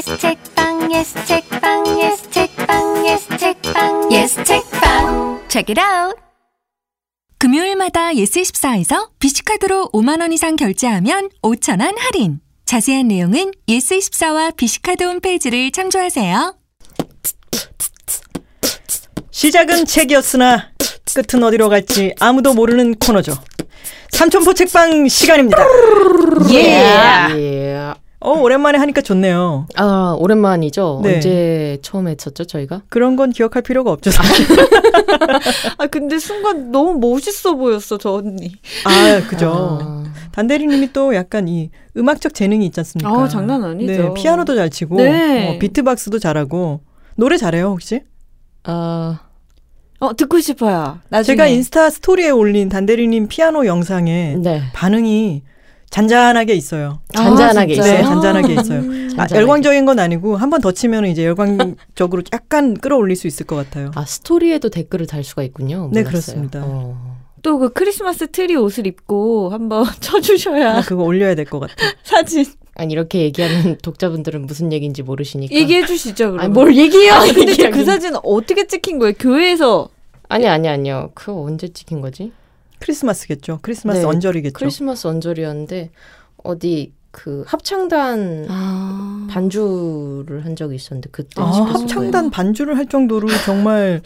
yes 책방 yes 책방 yes 책방 yes 책방 yes 책방 check it out 금요일마다 예스24에서 비시카드로 5만 원 이상 결제하면 5천 원 할인. 자세한 내용은 예스24와 비시카드 홈페이지를 참조하세요. 시작은 책이었으나 끝은 어디로 갈지 아무도 모르는 코너죠. 삼천포 책방 시간입니다. 예. 예. 어 오랜만에 하니까 좋네요. 아 오랜만이죠. 네. 언제 처음 했었죠 저희가? 그런 건 기억할 필요가 없죠. 사실. 아 근데 순간 너무 멋있어 보였어 저 언니. 아 그죠. 아, 단대리님이 또 약간 이 음악적 재능이 있지 않습니까? 아, 장난 아니죠. 네, 피아노도 잘 치고 네. 어, 비트박스도 잘하고 노래 잘해요 혹시? 아, 어 듣고 싶어요. 나중에. 제가 인스타 스토리에 올린 단대리님 피아노 영상에 네. 반응이 잔잔하게 있어요. 잔잔하게 진짜요? 네, 잔잔하게 있어요. 아, 잔잔하게. 열광적인 건 아니고 한 번 더 치면 이제 열광적으로 약간 끌어올릴 수 있을 것 같아요. 아 스토리에도 댓글을 달 수가 있군요. 네, 몰랐어요. 그렇습니다. 어. 또그 크리스마스 트리 옷을 입고 한번 쳐주셔야 아, 그거 올려야 될 것 같아. 사진 아니 이렇게 얘기하는 독자분들은 무슨 얘기인지 모르시니까. 얘기해 주시죠. 아니 뭘 얘기해요? 아니, 근데 얘기하긴. 그 사진 어떻게 찍힌 거예요? 교회에서 아니 아니 아니요. 그거 언제 찍힌 거지? 크리스마스겠죠. 크리스마스 네, 언저리겠죠. 크리스마스 언저리였는데 어디 그 합창단 아... 반주를 한 적이 있었는데 그때 아, 합창단 반주를 할 정도로 정말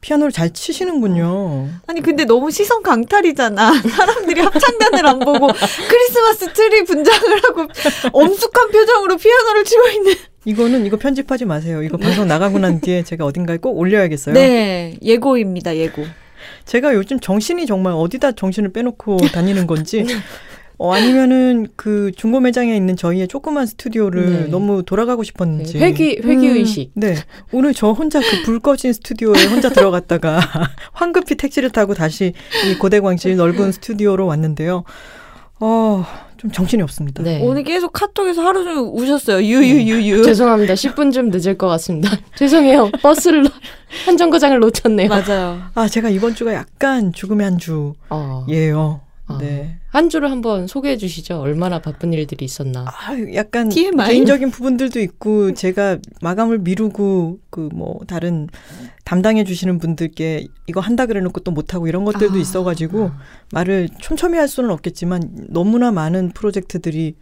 피아노를 잘 치시는군요. 아니 근데 너무 시선 강탈이잖아. 사람들이 합창단을 안 보고 크리스마스 트리 분장을 하고 엄숙한 표정으로 피아노를 치고 있는. 이거는 이거 편집하지 마세요. 이거 방송 나가고 난 뒤에 제가 어딘가에 꼭 올려야겠어요. 네, 예고입니다. 예고. 제가 요즘 정신이 정말 어디다 정신을 빼놓고 다니는 건지 어, 아니면은 그 중고 매장에 있는 저희의 조그만 스튜디오를 네. 너무 돌아가고 때. 싶었는지. 네, 회귀 회귀 의식. 네. 오늘 저 혼자 그 불 꺼진 스튜디오에 혼자 들어갔다가 황급히 택시를 타고 다시 이 고대광실 넓은 스튜디오로 왔는데요. 어, 좀 정신이 없습니다. 네. 오늘 계속 카톡에서 하루 종일 우셨어요. 유유유유. 죄송합니다. 10분 좀 늦을 것 같습니다. 죄송해요. 버스를 놓- 한 정거장을 놓쳤네요. 맞아요. 아, 제가 이번 주가 약간 죽음의 한 주예요. 어. 아. 네. 한 주를 한번 소개해 주시죠. 얼마나 바쁜 일들이 있었나. 아, 약간 TMI. 개인적인 부분들도 있고 제가 마감을 미루고 그 뭐 다른 담당해 주시는 분들께 이거 한다 그래 놓고 또 못 하고 이런 것들도 아. 있어 가지고 말을 촘촘히 할 수는 없겠지만 너무나 많은 프로젝트들이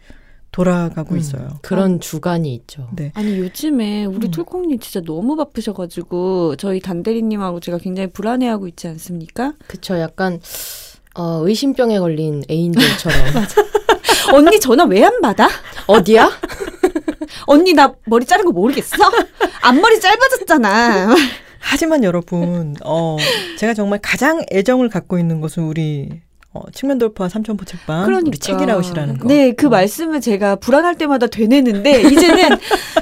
돌아가고 음, 있어요. 그런 주간이 있죠. 네. 아니 요즘에 우리 음. 톨콩님 진짜 너무 바쁘셔가지고 저희 단대리님하고 제가 굉장히 불안해하고 있지 않습니까? 그쵸. 약간 어, 의심병에 걸린 애인들처럼. 언니 전화 왜 안 받아? 어디야? 언니 나 머리 자른 거 모르겠어? 앞머리 짧아졌잖아. 하지만 여러분, 어, 제가 정말 가장 애정을 갖고 있는 것은 우리 어, 측면 돌파 삼천포 책방 우리 책이라웃이라는 거. 네, 그 말씀을 제가 불안할 때마다 되뇌는데 이제는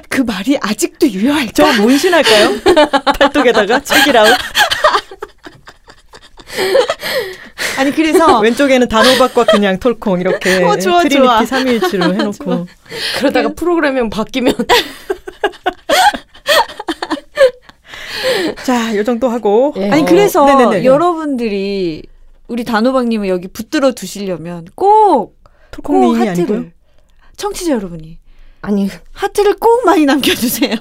그 말이 아직도 유효할까? 저 문신할까요? 팔뚝에다가 책읽아웃. 아니 그래서 왼쪽에는 단호박과 그냥 톨콩 이렇게 어, 좋아, Trinity 좋아. 삼위일체로 해놓고 그러다가 프로그램명 바뀌면 자, 요 정도 하고 예. 아니 어, 그래서 네네네. 여러분들이 우리 단호박님을 여기 붙들어 두시려면 꼭, 아니고요. 하트를 청취자 여러분이 아니 하트를 꼭 많이 남겨주세요.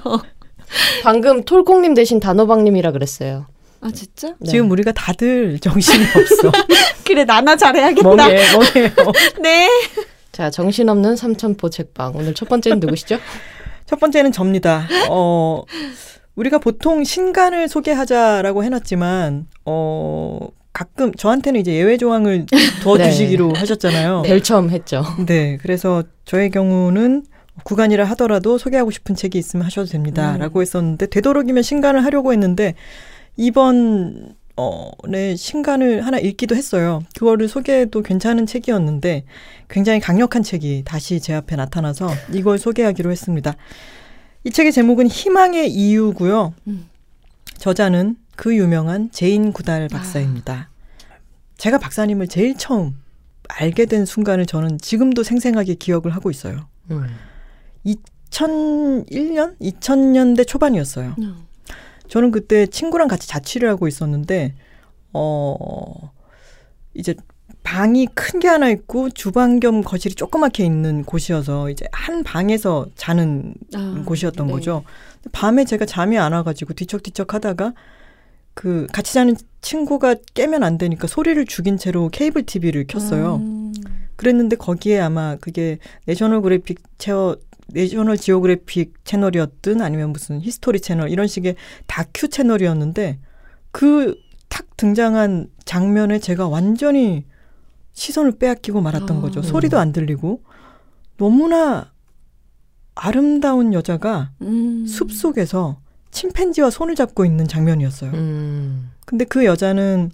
방금 톨콩님 대신 단호박님이라 그랬어요. 아 진짜? 네. 지금 우리가 다들 정신이 없어. 그래 나나 잘해야겠다. 멍해, 멍해요. 네. 자 정신없는 삼천포 책방 오늘 첫 번째는 누구시죠? 첫 번째는 접니다. 어, 우리가 보통 신간을 소개하자라고 해놨지만, 어, 가끔 저한테는 이제 예외 조항을 더 네. 주시기로 하셨잖아요. 별 처음 했죠. 네, 그래서 저의 경우는 구간이라 하더라도 소개하고 싶은 책이 있으면 하셔도 됩니다. 음. 라고 했었는데, 되도록이면 신간을 하려고 했는데, 이번, 어, 네, 신간을 하나 읽기도 했어요. 그거를 소개해도 괜찮은 책이었는데, 굉장히 강력한 책이 다시 제 앞에 나타나서 이걸 소개하기로 했습니다. 이 책의 제목은 희망의 이유고요. 음. 저자는 그 유명한 제인 구달 박사입니다. 제가 박사님을 제일 처음 알게 된 순간을 저는 지금도 생생하게 기억을 하고 있어요. 음. 2001년? 2000년대 초반이었어요. 음. 저는 그때 친구랑 같이 자취를 하고 있었는데, 어, 이제 방이 큰 게 하나 있고 주방 겸 거실이 조그맣게 있는 곳이어서 이제 한 방에서 자는 아, 곳이었던 네. 거죠. 밤에 제가 잠이 안 와가지고 뒤척뒤척 하다가 그 같이 자는 친구가 깨면 안 되니까 소리를 죽인 채로 케이블 TV를 켰어요. 음. 그랬는데 거기에 아마 그게 내셔널 그래픽 채어 내셔널 지오그래픽 채널이었든 아니면 무슨 히스토리 채널 이런 식의 다큐 채널이었는데 그 탁 등장한 장면에 제가 완전히 시선을 빼앗기고 말았던 아, 거죠. 음. 소리도 안 들리고 너무나 아름다운 여자가 음. 숲 속에서 침팬지와 손을 잡고 있는 장면이었어요. 음. 근데 그 여자는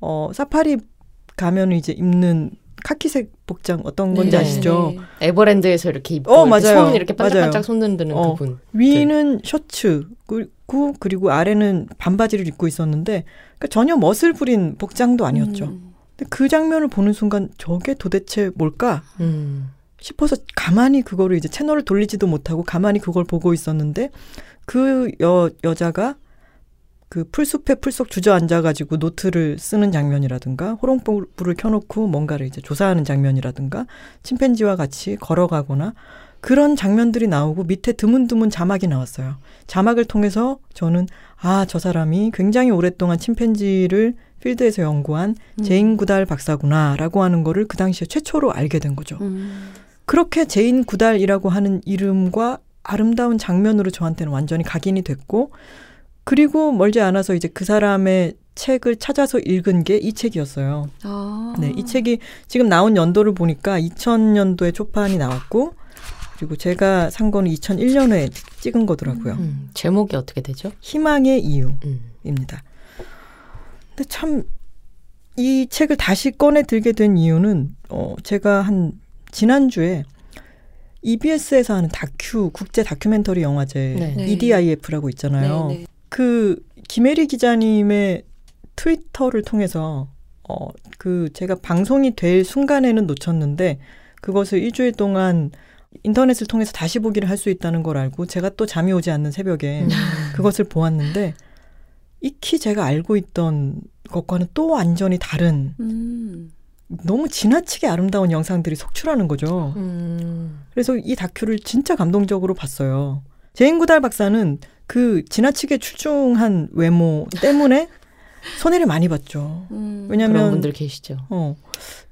어 사파리 가면을 이제 입는 카키색 복장 어떤 건지 네. 아시죠? 에버랜드에서 이렇게 입고 어, 이렇게 맞아요. 손 이렇게 반짝반짝 맞아요. 손 흔드는 어. 그분. 위는 셔츠 그리고 그리고 아래는 반바지를 입고 있었는데 그러니까 전혀 멋을 부린 복장도 아니었죠. 음. 근데 그 장면을 보는 순간 저게 도대체 뭘까 음. 싶어서 가만히 그거를 이제 채널을 돌리지도 못하고 가만히 그걸 보고 있었는데 그 여, 여자가 그 풀숲에 풀썩 주저앉아가지고 노트를 쓰는 장면이라든가 호롱불을 켜놓고 뭔가를 이제 조사하는 장면이라든가 침팬지와 같이 걸어가거나 그런 장면들이 나오고 밑에 드문드문 자막이 나왔어요. 자막을 통해서 저는 아, 저 사람이 굉장히 오랫동안 침팬지를 필드에서 연구한 제인 구달 박사구나라고 하는 거를 그 당시에 최초로 알게 된 거죠. 음. 그렇게 제인 구달이라고 하는 이름과 아름다운 장면으로 저한테는 완전히 각인이 됐고 그리고 멀지 않아서 이제 그 사람의 책을 찾아서 읽은 게 이 책이었어요. 아. 네, 이 책이 지금 나온 연도를 보니까 2000년도에 초판이 나왔고 그리고 제가 산 거는 2001년에 찍은 거더라고요. 음. 제목이 어떻게 되죠? 희망의 이유. 음. 입니다. 근데 참 이 책을 다시 꺼내 들게 된 이유는 어 제가 한 지난주에 EBS에서 하는 다큐 국제 다큐멘터리 영화제 네. 네. EDIF라고 있잖아요. 네, 네. 그 김혜리 기자님의 트위터를 통해서 어 그 제가 방송이 될 순간에는 놓쳤는데 그것을 일주일 동안 인터넷을 통해서 다시 보기를 할 수 있다는 걸 알고 제가 또 잠이 오지 않는 새벽에 음. 그것을 보았는데 익히 제가 알고 있던 것과는 또 완전히 다른 음. 너무 지나치게 아름다운 영상들이 속출하는 거죠. 음. 그래서 이 다큐를 진짜 감동적으로 봤어요. 제인 구달 박사는 그 지나치게 출중한 외모 때문에 손해를 많이 봤죠. 음. 그런 왜냐면 분들 계시죠. 어,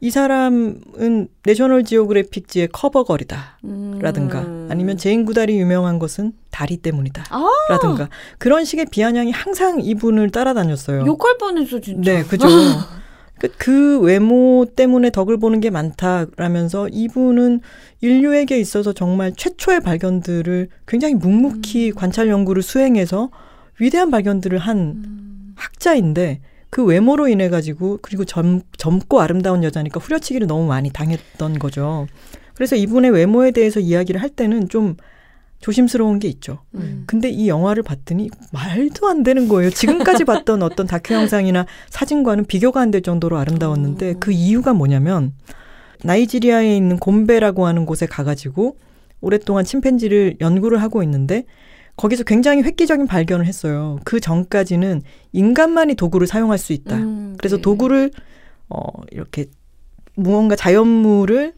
이 사람은 내셔널 지오그래픽지의 커버걸이다. 음. 라든가 아니면 제인 구달이 유명한 것은 다리 때문이다. 아! 라든가 그런 식의 비아냥이 항상 이분을 따라다녔어요. 욕할 뻔했어 진짜. 네, 그죠. 그, 그 외모 때문에 덕을 보는 게 많다라면서 이분은 인류에게 있어서 정말 최초의 발견들을 굉장히 묵묵히 관찰 연구를 수행해서 위대한 발견들을 한 음. 학자인데 그 외모로 인해 가지고 그리고 젊, 젊고 아름다운 여자니까 후려치기를 너무 많이 당했던 거죠. 그래서 이분의 외모에 대해서 이야기를 할 때는 좀 조심스러운 게 있죠. 음. 근데 이 영화를 봤더니 말도 안 되는 거예요. 지금까지 봤던 어떤 다큐 영상이나 사진과는 비교가 안 될 정도로 아름다웠는데 그 이유가 뭐냐면 나이지리아에 있는 곰베라고 하는 곳에 가가지고 오랫동안 침팬지를 연구를 하고 있는데 거기서 굉장히 획기적인 발견을 했어요. 그 전까지는 인간만이 도구를 사용할 수 있다. 음, 그래서 네. 도구를 어 이렇게 무언가 자연물을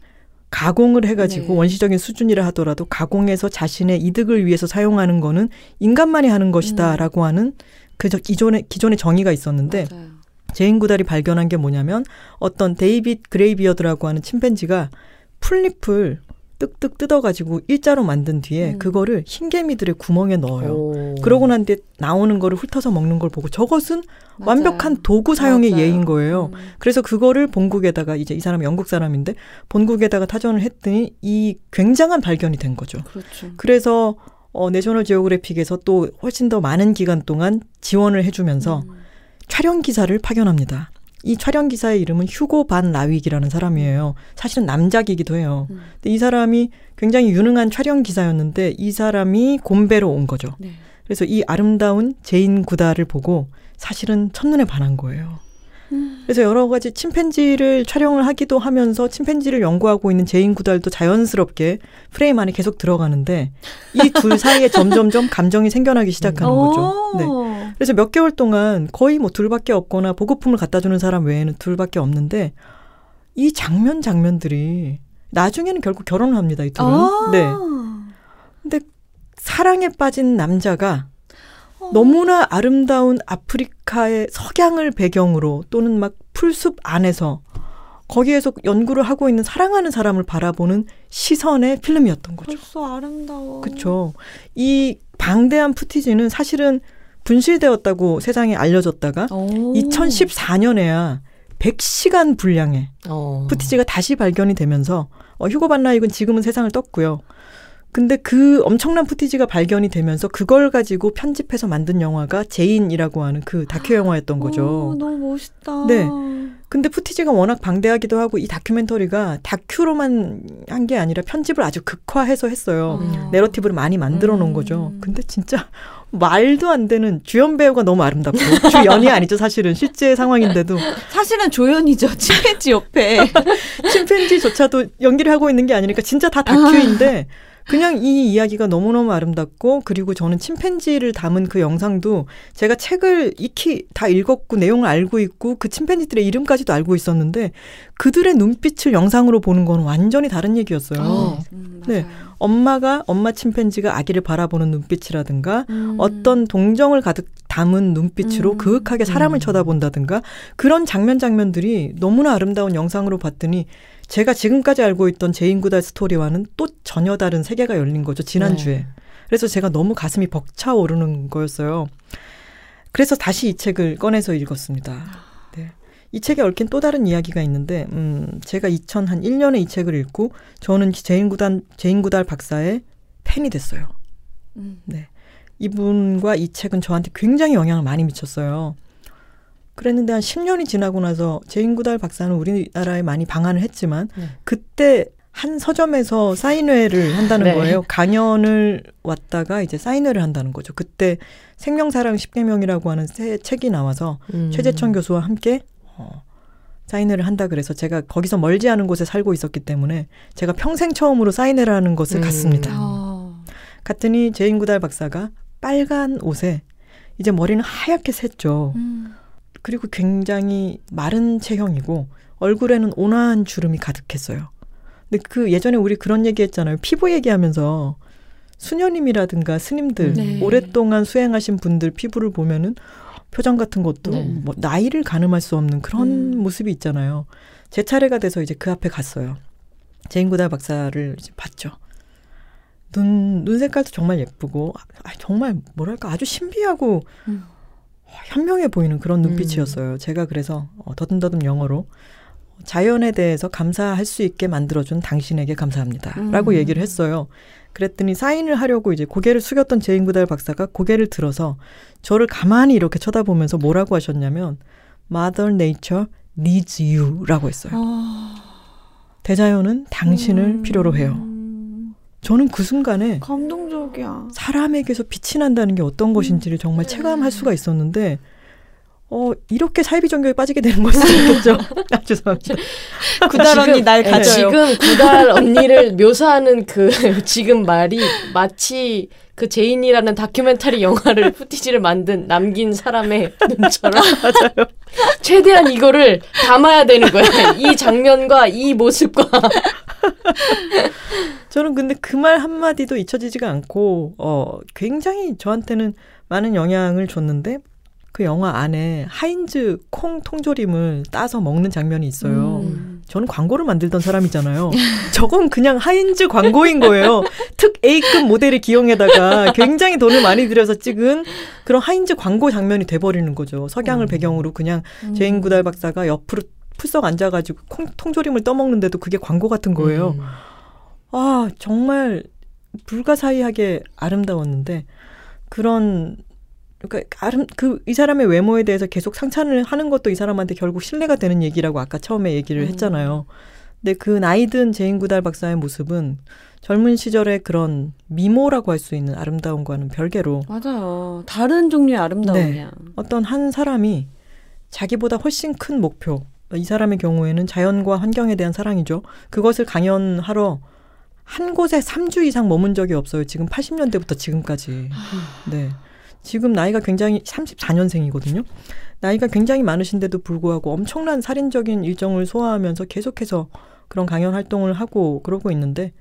가공을 해가지고 네. 원시적인 수준이라 하더라도 가공해서 자신의 이득을 위해서 사용하는 거는 인간만이 하는 것이다라고 하는 그 저- 기존의 기존의 정의가 있었는데 맞아요. 제인 구달이 발견한 게 뭐냐면 어떤 데이빗 그레이비어드라고 하는 침팬지가 풀잎을 뜩뜩 뜯어가지고 일자로 만든 뒤에 음. 그거를 흰개미들의 구멍에 넣어요. 오. 그러고 난 뒤에 나오는 거를 훑어서 먹는 걸 보고 저것은 맞아요. 완벽한 도구 사용의 맞아요. 예인 거예요. 음. 그래서 그거를 본국에다가 이제 이 사람 영국 사람인데 본국에다가 타전을 했더니 이 굉장한 발견이 된 거죠. 그렇죠. 그래서 어, 내셔널 지오그래픽에서 또 훨씬 더 많은 기간 동안 지원을 해주면서 음. 촬영 기사를 파견합니다. 이 촬영 기사의 이름은 휴고 반 라윅이라는 사람이에요. 사실은 남작이기도 해요. 음. 근데 이 사람이 굉장히 유능한 촬영 기사였는데 이 사람이 곰베로 온 거죠. 네. 그래서 이 아름다운 제인 구달을 보고 사실은 첫눈에 반한 거예요. 그래서 여러 가지 침팬지를 촬영을 하기도 하면서 침팬지를 연구하고 있는 제인 구달도 자연스럽게 프레임 안에 계속 들어가는데 이 둘 사이에 점점점 감정이 생겨나기 시작하는 거죠. 네. 네. 그래서 몇 개월 동안 거의 뭐 둘밖에 없거나 보급품을 갖다 주는 사람 외에는 둘밖에 없는데 이 장면 장면들이 나중에는 결국 결혼을 합니다. 이 둘은. 아. 네. 근데 사랑에 빠진 남자가 너무나 아름다운 아프리카의 석양을 배경으로 또는 막 풀숲 안에서 거기에서 연구를 하고 있는 사랑하는 사람을 바라보는 시선의 필름이었던 거죠. 벌써 아름다워. 그렇죠. 이 방대한 푸티지는 사실은 분실되었다고 세상에 알려졌다가 오. 2014년에야 100시간 분량의 어. 푸티지가 다시 발견이 되면서 어, 휴고 반라익은 지금은 세상을 떴고요. 근데 그 엄청난 footage가 발견이 되면서 그걸 가지고 편집해서 만든 영화가 제인이라고 하는 그 다큐 영화였던 거죠. 오, 너무 멋있다. 네. 근데 footage가 워낙 방대하기도 하고 이 다큐멘터리가 다큐로만 한 게 아니라 편집을 아주 극화해서 했어요. 음. narrative를 많이 만들어 놓은 음. 거죠. 근데 진짜 말도 안 되는 주연 배우가 너무 아름답고 주연이 아니죠 사실은 실제 상황인데도 사실은 조연이죠. 침팬지 옆에. 침팬지조차도 연기를 하고 있는 게 아니니까 진짜 다 다큐인데 그냥 이 이야기가 너무너무 아름답고 그리고 저는 침팬지를 담은 그 영상도 제가 책을 익히 다 읽었고 내용을 알고 있고 그 침팬지들의 이름까지도 알고 있었는데 그들의 눈빛을 영상으로 보는 건 완전히 다른 얘기였어요. 어. 음, 네. 엄마가 엄마 침팬지가 아기를 바라보는 눈빛이라든가 음. 어떤 동정을 가득 담은 눈빛으로 음. 그윽하게 사람을 음. 쳐다본다든가 그런 장면 장면들이 너무나 아름다운 영상으로 봤더니 제가 지금까지 알고 있던 제인 구달 스토리와는 또 전혀 다른 세계가 열린 거죠 지난주에 네. 그래서 제가 너무 가슴이 벅차오르는 거였어요 그래서 다시 이 책을 꺼내서 읽었습니다 네. 이 책에 얽힌 또 다른 이야기가 있는데 음, 제가 2001년에 이 책을 읽고 저는 제인 구단 제인 구달 박사의 팬이 됐어요 음. 네. 이분과 이 책은 저한테 굉장히 영향을 많이 미쳤어요. 그랬는데 한 10년이 지나고 나서 제인구달 박사는 우리나라에 많이 방한을 했지만 네. 그때 한 서점에서 사인회를 한다는 네. 거예요. 강연을 왔다가 이제 사인회를 한다는 거죠. 그때 생명사랑 10개명이라고 하는 새 책이 나와서 음. 최재천 교수와 함께 어, 사인회를 한다 그래서 제가 거기서 멀지 않은 곳에 살고 있었기 때문에 제가 평생 처음으로 사인회를 하는 것을 음. 갔습니다. 아. 갔더니 제인구달 박사가 빨간 옷에 이제 머리는 하얗게 샜죠. 음. 그리고 굉장히 마른 체형이고 얼굴에는 온화한 주름이 가득했어요. 근데 그 예전에 우리 그런 얘기 했잖아요. 피부 얘기하면서 수녀님이라든가 스님들 네. 오랫동안 수행하신 분들 피부를 보면은 표정 같은 것도 네. 뭐 나이를 가늠할 수 없는 그런 음. 모습이 있잖아요. 제 차례가 돼서 이제 그 앞에 갔어요. 제인구달 박사를 이제 봤죠. 눈, 눈 색깔도 정말 예쁘고, 아, 정말 뭐랄까 아주 신비하고 음. 어, 현명해 보이는 그런 눈빛이었어요. 제가 그래서 어, 더듬더듬 영어로 자연에 대해서 감사할 수 있게 만들어준 당신에게 감사합니다. 음. 라고 얘기를 했어요. 그랬더니 사인을 하려고 이제 고개를 숙였던 제인구달 박사가 고개를 들어서 저를 가만히 이렇게 쳐다보면서 뭐라고 하셨냐면 Mother Nature needs you 라고 했어요. 아. 대자연은 당신을 음. 필요로 해요. 저는 그 순간에 감동적이야. 사람에게서 빛이 난다는 게 어떤 것인지를 정말 체감할 수가 있었는데 어 이렇게 사이비 종교에 빠지게 되는 걸 수도 있겠죠. 아, 죄송합니다. 구달 언니 날 네, 가져요. 지금 구달 언니를 묘사하는 그 지금 말이 마치 그 제인이라는 다큐멘터리 영화를 footage를 만든 남긴 사람의 눈처럼 맞아요. 최대한 이거를 담아야 되는 거야. 이 장면과 이 모습과 저는 근데 그 말 한마디도 잊혀지지가 않고 어 굉장히 저한테는 많은 영향을 줬는데 그 영화 안에 하인즈 콩 통조림을 따서 먹는 장면이 있어요. 음. 저는 광고를 만들던 사람이잖아요. 저건 그냥 하인즈 광고인 거예요. 특 A급 모델을 기용해다가 굉장히 돈을 많이 들여서 찍은 그런 하인즈 광고 장면이 돼버리는 거죠. 석양을 음. 배경으로 그냥 제인 구달 박사가 옆으로 풀썩 앉아가지고 콩, 통조림을 떠먹는데도 그게 광고 같은 거예요. 음. 아, 정말 불가사의하게 아름다웠는데 그런 그러니까 아름 그 이 사람의 외모에 대해서 계속 상찬을 하는 것도 이 사람한테 결국 신뢰가 되는 얘기라고 아까 처음에 얘기를 음. 했잖아요. 근데 그 나이든 제인 구달 박사의 모습은 젊은 시절의 그런 미모라고 할 수 있는 아름다움과는 별개로 맞아요. 다른 종류의 아름다움이야. 어떤 한 사람이 자기보다 훨씬 큰 목표, 이 사람의 경우에는 자연과 환경에 대한 사랑이죠. 그것을 강연하러 한 곳에 3주 이상 머문 적이 없어요. 지금 80년대부터 지금까지. 네. 지금 나이가 굉장히 34년생이거든요. 나이가 굉장히 많으신데도 불구하고 엄청난 살인적인 일정을 소화하면서 계속해서 그런 강연 활동을 하고 그러고 있는데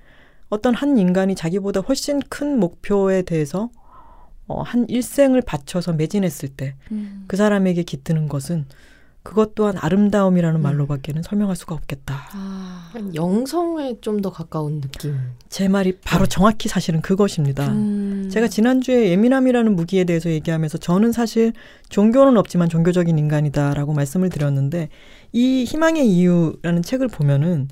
어떤 한 인간이 자기보다 훨씬 큰 목표에 대해서 어, 한 일생을 바쳐서 매진했을 때그 사람에게 깃드는 것은 그것 또한 아름다움이라는 말로밖에는 설명할 수가 없겠다. 아. 영성에 좀 더 가까운 느낌. 제 말이 바로 정확히 사실은 그것입니다. 음. 제가 지난주에 예민함이라는 무기에 대해서 얘기하면서 저는 사실 종교는 없지만 종교적인 인간이다라고 말씀을 드렸는데 이 희망의 이유라는 책을 보면은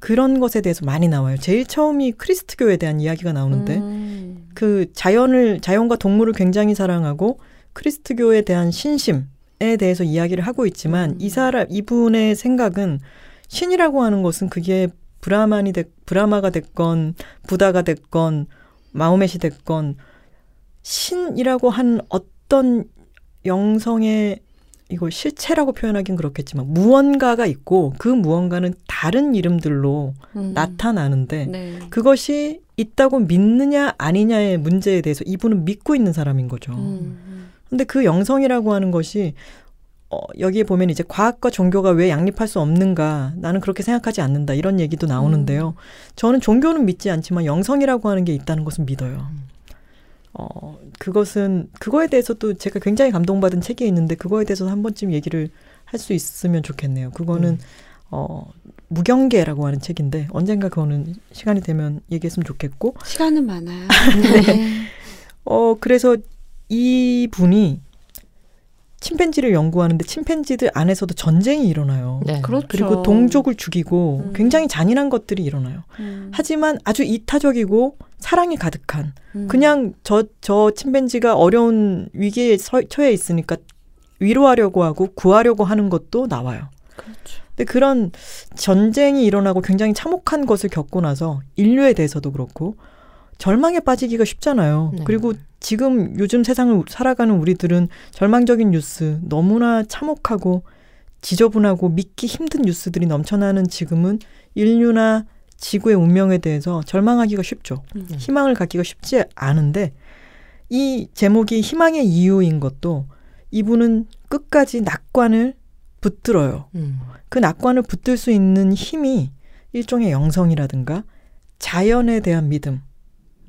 그런 것에 대해서 많이 나와요. 제일 처음이 크리스트교에 대한 이야기가 나오는데 음. 그 자연을 자연과 동물을 굉장히 사랑하고 크리스트교에 대한 신심 에 대해서 이야기를 하고 있지만 이 사람 이분의 생각은 신이라고 하는 것은 그게 브라만이 됐 브라마가 됐건 부다가 됐건 마호멧이 됐건 신이라고 한 어떤 영성의 이걸 실체라고 표현하긴 그렇겠지만 무언가가 있고 그 무언가는 다른 이름들로 음. 나타나는데 네. 그것이 있다고 믿느냐 아니냐의 문제에 대해서 이분은 믿고 있는 사람인 거죠. 음. 근데 그 영성이라고 하는 것이 어, 여기에 보면 이제 과학과 종교가 왜 양립할 수 없는가 나는 그렇게 생각하지 않는다 이런 얘기도 나오는데요. 저는 종교는 믿지 않지만 영성이라고 하는 게 있다는 것은 믿어요. 어, 그것은 그거에 대해서도 제가 굉장히 감동받은 책이 있는데 그거에 대해서 한 번쯤 얘기를 할 수 있으면 좋겠네요. 그거는 음. 어, 무경계라고 하는 책인데 언젠가 그거는 시간이 되면 얘기했으면 좋겠고 시간은 많아요. 어, 그래서 이 분이 침팬지를 연구하는데 침팬지들 안에서도 전쟁이 일어나요. 네. 그렇죠. 그리고 동족을 죽이고 음. 굉장히 잔인한 것들이 일어나요. 음. 하지만 아주 이타적이고 사랑이 가득한 음. 그냥 저, 저 침팬지가 어려운 위기에 서, 처해 있으니까 위로하려고 하고 구하려고 하는 것도 나와요. 그렇죠. 근데 그런 전쟁이 일어나고 굉장히 참혹한 것을 겪고 나서 인류에 대해서도 그렇고 절망에 빠지기가 쉽잖아요. 네. 그리고 지금 요즘 세상을 살아가는 우리들은 절망적인 뉴스, 너무나 참혹하고 지저분하고 믿기 힘든 뉴스들이 넘쳐나는 지금은 인류나 지구의 운명에 대해서 절망하기가 쉽죠. 음. 희망을 갖기가 쉽지 않은데 이 제목이 희망의 이유인 것도 이분은 끝까지 낙관을 붙들어요. 음. 그 낙관을 붙들 수 있는 힘이 일종의 영성이라든가 자연에 대한 믿음.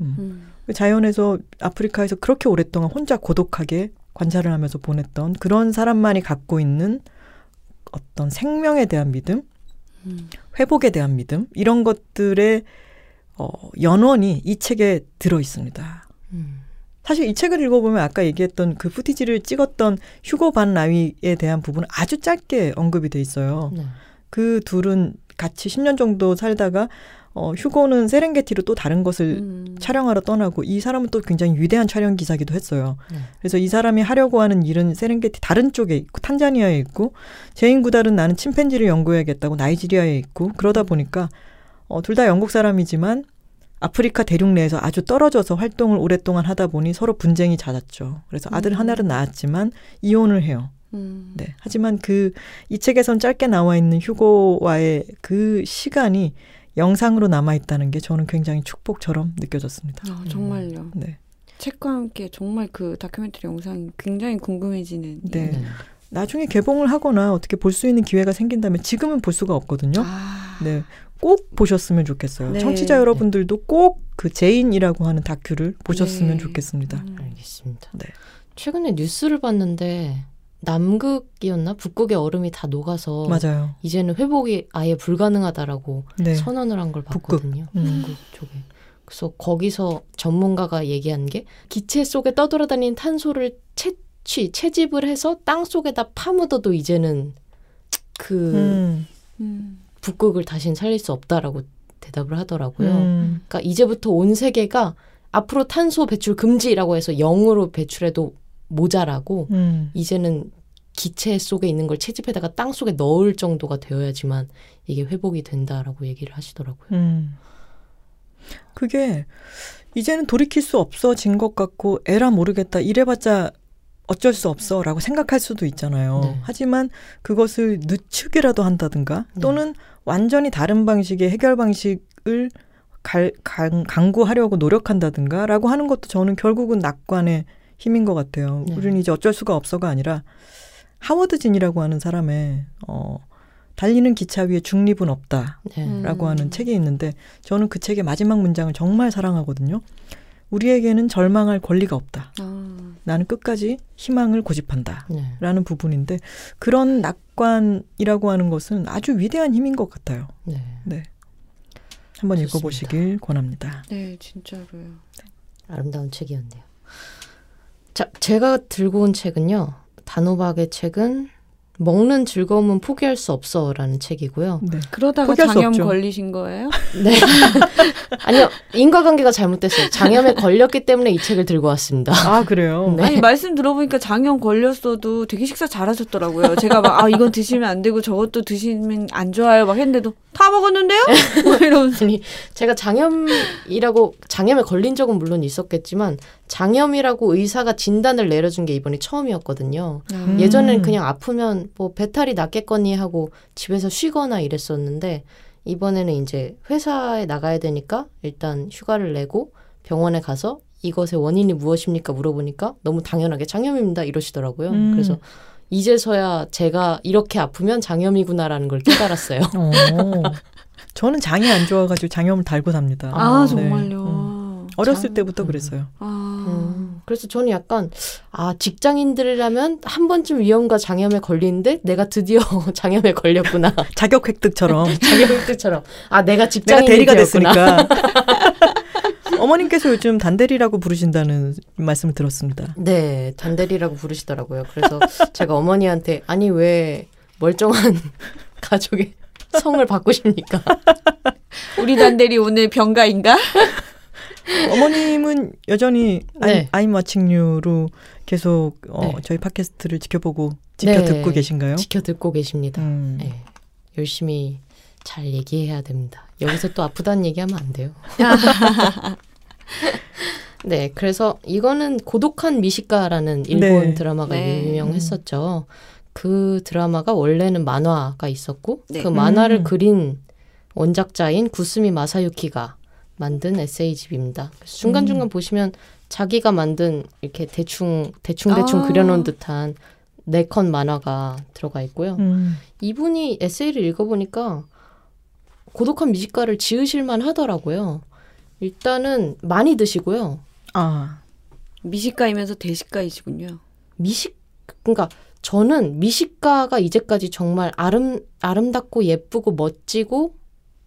음. 음. 그 자연에서 아프리카에서 그렇게 오랫동안 혼자 고독하게 관찰을 하면서 보냈던 그런 사람만이 갖고 있는 어떤 생명에 대한 믿음, 음. 회복에 대한 믿음 이런 것들의 어, 연원이 이 책에 들어 있습니다. 음. 사실 이 책을 읽어보면 아까 얘기했던 그 푸티지를 찍었던 휴고 반 라위에 대한 부분은 아주 짧게 언급이 돼 있어요. 네. 그 둘은 같이 10년 정도 살다가 어, 휴고는 세렝게티로 또 다른 것을 음. 촬영하러 떠나고 이 사람은 또 굉장히 위대한 촬영 기사기도 했어요. 네. 그래서 이 사람이 하려고 하는 일은 세렝게티 다른 쪽에 있고 탄자니아에 있고 제인 구달은 나는 침팬지를 연구해야겠다고 나이지리아에 있고 그러다 보니까 어, 둘 다 영국 사람이지만 아프리카 대륙 내에서 아주 떨어져서 활동을 오랫동안 하다 보니 서로 분쟁이 잦았죠. 그래서 아들 음. 하나를 낳았지만 이혼을 해요. 음. 네. 하지만 그 이 책에선 짧게 나와 있는 휴고와의 그 시간이 영상으로 남아 있다는 게 저는 굉장히 축복처럼 느껴졌습니다. 아, 정말요. 네. 책과 함께 정말 그 다큐멘터리 영상이 굉장히 궁금해지는. 네. 네. 나중에 개봉을 하거나 어떻게 볼 수 있는 기회가 생긴다면 지금은 볼 수가 없거든요. 아, 네. 꼭 보셨으면 좋겠어요. 네. 청취자 여러분들도 꼭 그 제인이라고 하는 다큐를 보셨으면 네. 좋겠습니다. 음. 알겠습니다. 네. 최근에 뉴스를 봤는데 남극이었나 북극의 얼음이 다 녹아서 맞아요. 이제는 회복이 아예 불가능하다라고 네. 선언을 한 걸. 봤거든요. 음. 북극 쪽에. 그래서 거기서 전문가가 얘기한 게 기체 속에 떠돌아다니는 탄소를 채취, 채집을 해서 땅 속에다 파묻어도 이제는 그 음. 음. 북극을 다시는 살릴 수 없다라고 대답을 하더라고요. 음. 그러니까 이제부터 온 세계가 앞으로 탄소 배출 금지라고 해서 0으로 배출해도 모자라고 음. 이제는 기체 속에 있는 걸 채집해다가 땅 속에 넣을 정도가 되어야지만 이게 회복이 된다라고 얘기를 하시더라고요. 음. 그게 이제는 돌이킬 수 없어진 것 같고 에라 모르겠다 이래봤자 어쩔 수 없어라고 생각할 수도 있잖아요. 네. 하지만 그것을 늦추기라도 한다든가 네. 또는 완전히 다른 방식의 해결 방식을 갈, 강, 강구하려고 노력한다든가라고 하는 것도 저는 결국은 낙관의 힘인 것 같아요. 네. 우리는 이제 어쩔 수가 없어가 아니라 하워드 진이라고 하는 사람의 어 달리는 기차 위에 중립은 없다라고 네. 음. 하는 책이 있는데 저는 그 책의 마지막 문장을 정말 사랑하거든요. 우리에게는 절망할 권리가 없다. 아, 나는 끝까지 희망을 고집한다. 네. 라는 부분인데 그런 낙관이라고 하는 것은 아주 위대한 힘인 것 같아요. 네. 네. 한번 좋습니다. 읽어보시길 권합니다. 네, 진짜로요. 아름다운 책이었네요. 자, 제가 들고 온 책은요. 단호박의 책은 먹는 즐거움은 포기할 수 없어라는 책이고요. 네. 그러다가 장염. 걸리신 거예요? 네. 아니요. 인과관계가 잘못됐어요. 장염에 걸렸기 때문에 이 책을 들고 왔습니다. 아 그래요. 네. 아니 말씀 들어보니까 장염 걸렸어도 되게 식사 잘하셨더라고요. 제가 막 아 이건 드시면 안 되고 저것도 드시면 안 좋아요 막 했는데도 다 먹었는데요? 뭐 이러면서 아니, 제가 장염이라고 장염에 걸린 적은 물론 있었겠지만 장염이라고 의사가 진단을 내려준 게 이번이 처음이었거든요. 음. 예전에는 그냥 아프면 뭐 배탈이 났겠거니 하고 집에서 쉬거나 이랬었는데 이번에는 이제 회사에 나가야 되니까 일단 휴가를 내고 병원에 가서 이것의 원인이 무엇입니까 물어보니까 너무 당연하게 장염입니다 이러시더라고요. 음. 그래서 이제서야 제가 이렇게 아프면 장염이구나라는 걸 깨달았어요. 어. 저는 장이 안 좋아가지고 장염을 달고 삽니다. 아 네. 정말요. 음. 어렸을 장- 때부터 음. 그랬어요. 아 음, 그래서 저는 약간 아 직장인들이라면 한 번쯤 위험과 장염에 걸리는데 내가 드디어 장염에 걸렸구나 자격 획득처럼 장염들처럼 아 내가 직장인이 대리가 되었구나. 됐으니까. 어머님께서 요즘 단대리라고 부르신다는 말씀을 들었습니다. 네 단대리라고 부르시더라고요. 그래서 제가 어머니한테 아니 왜 멀쩡한 가족의 성을 바꾸십니까? 우리 단대리 오늘 병가인가? 어머님은 여전히 네. 아임 와칭류로 계속 어, 네. 저희 팟캐스트를 지켜보고 지켜 네. 듣고 계신가요? 지켜 듣고 계십니다. 음. 네, 열심히 잘 얘기해야 됩니다. 여기서 또 아프다는 얘기하면 안 돼요. 네, 그래서 이거는 고독한 미식가라는 일본 네. 드라마가 네. 유명했었죠. 그 드라마가 원래는 만화가 있었고 네. 그 만화를 음. 그린 원작자인 구스미 마사유키가 만든 에세이집입니다. 그래서 중간 중간 음. 보시면 자기가 만든 이렇게 대충 대충 대충 아. 그려놓은 듯한 네 컷 만화가 들어가 있고요. 음. 이분이 에세이를 읽어보니까 고독한 미식가를 지으실만 하더라고요. 일단은 많이 드시고요. 아, 미식가이면서 대식가이시군요. 미식, 그러니까 저는 미식가가 이제까지 정말 아름, 아름답고 예쁘고 멋지고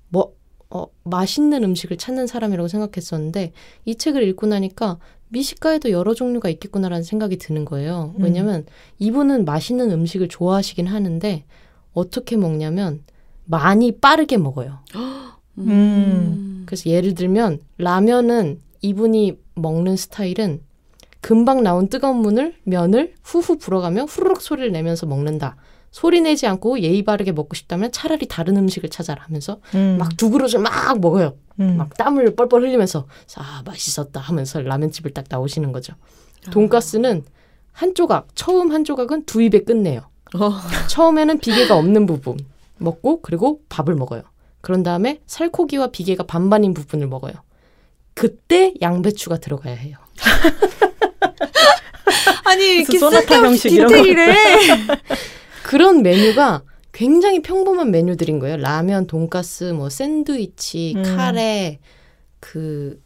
뭐, 어, 맛있는 음식을 찾는 사람이라고 생각했었는데 이 책을 읽고 나니까 미식가에도 여러 종류가 있겠구나라는 생각이 드는 거예요. 음. 왜냐면 이분은 맛있는 음식을 좋아하시긴 하는데 어떻게 먹냐면 많이 빠르게 먹어요. 음. 그래서 예를 들면 라면은 이분이 먹는 스타일은 금방 나온 뜨거운 물을 면을 후후 불어가며 후루룩 소리를 내면서 먹는다. 소리 내지 않고 예의 바르게 먹고 싶다면 차라리 다른 음식을 찾아라 하면서 음. 막두 그릇을 막 먹어요. 음. 막 땀을 뻘뻘 흘리면서 아 맛있었다 하면서 라면집을 딱 나오시는 거죠. 돈가스는 한 조각 처음 한 조각은 두 입에 끝내요. 어. 처음에는 비계가 없는 부분 먹고 그리고 밥을 먹어요. 그런 다음에 살코기와 비계가 반반인 부분을 먹어요. 그때 양배추가 들어가야 해요. 아니 이렇게 쓸데없이 형식 이런 거. 디테일해. 그런 메뉴가 굉장히 평범한 메뉴들인 거예요. 라면, 돈가스, 뭐 샌드위치, 음. 카레, 그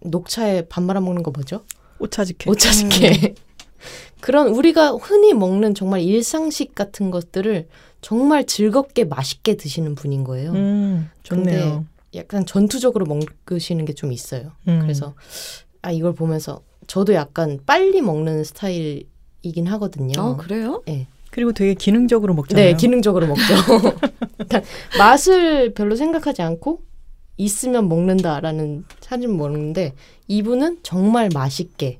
녹차에 밥 말아 먹는 거 뭐죠? 오차즈케. 오차즈케. 그런 우리가 흔히 먹는 정말 일상식 같은 것들을 정말 즐겁게 맛있게 드시는 분인 거예요. 음, 좋네요. 약간 전투적으로 먹으시는 게 좀 있어요. 음. 그래서 아 이걸 보면서 저도 약간 빨리 먹는 스타일이긴 하거든요. 어 그래요? 그리고 되게 기능적으로 먹잖아요. 네, 기능적으로 먹죠. 맛을 별로 생각하지 않고 있으면 먹는다라는 사진 먹는데 이분은 정말 맛있게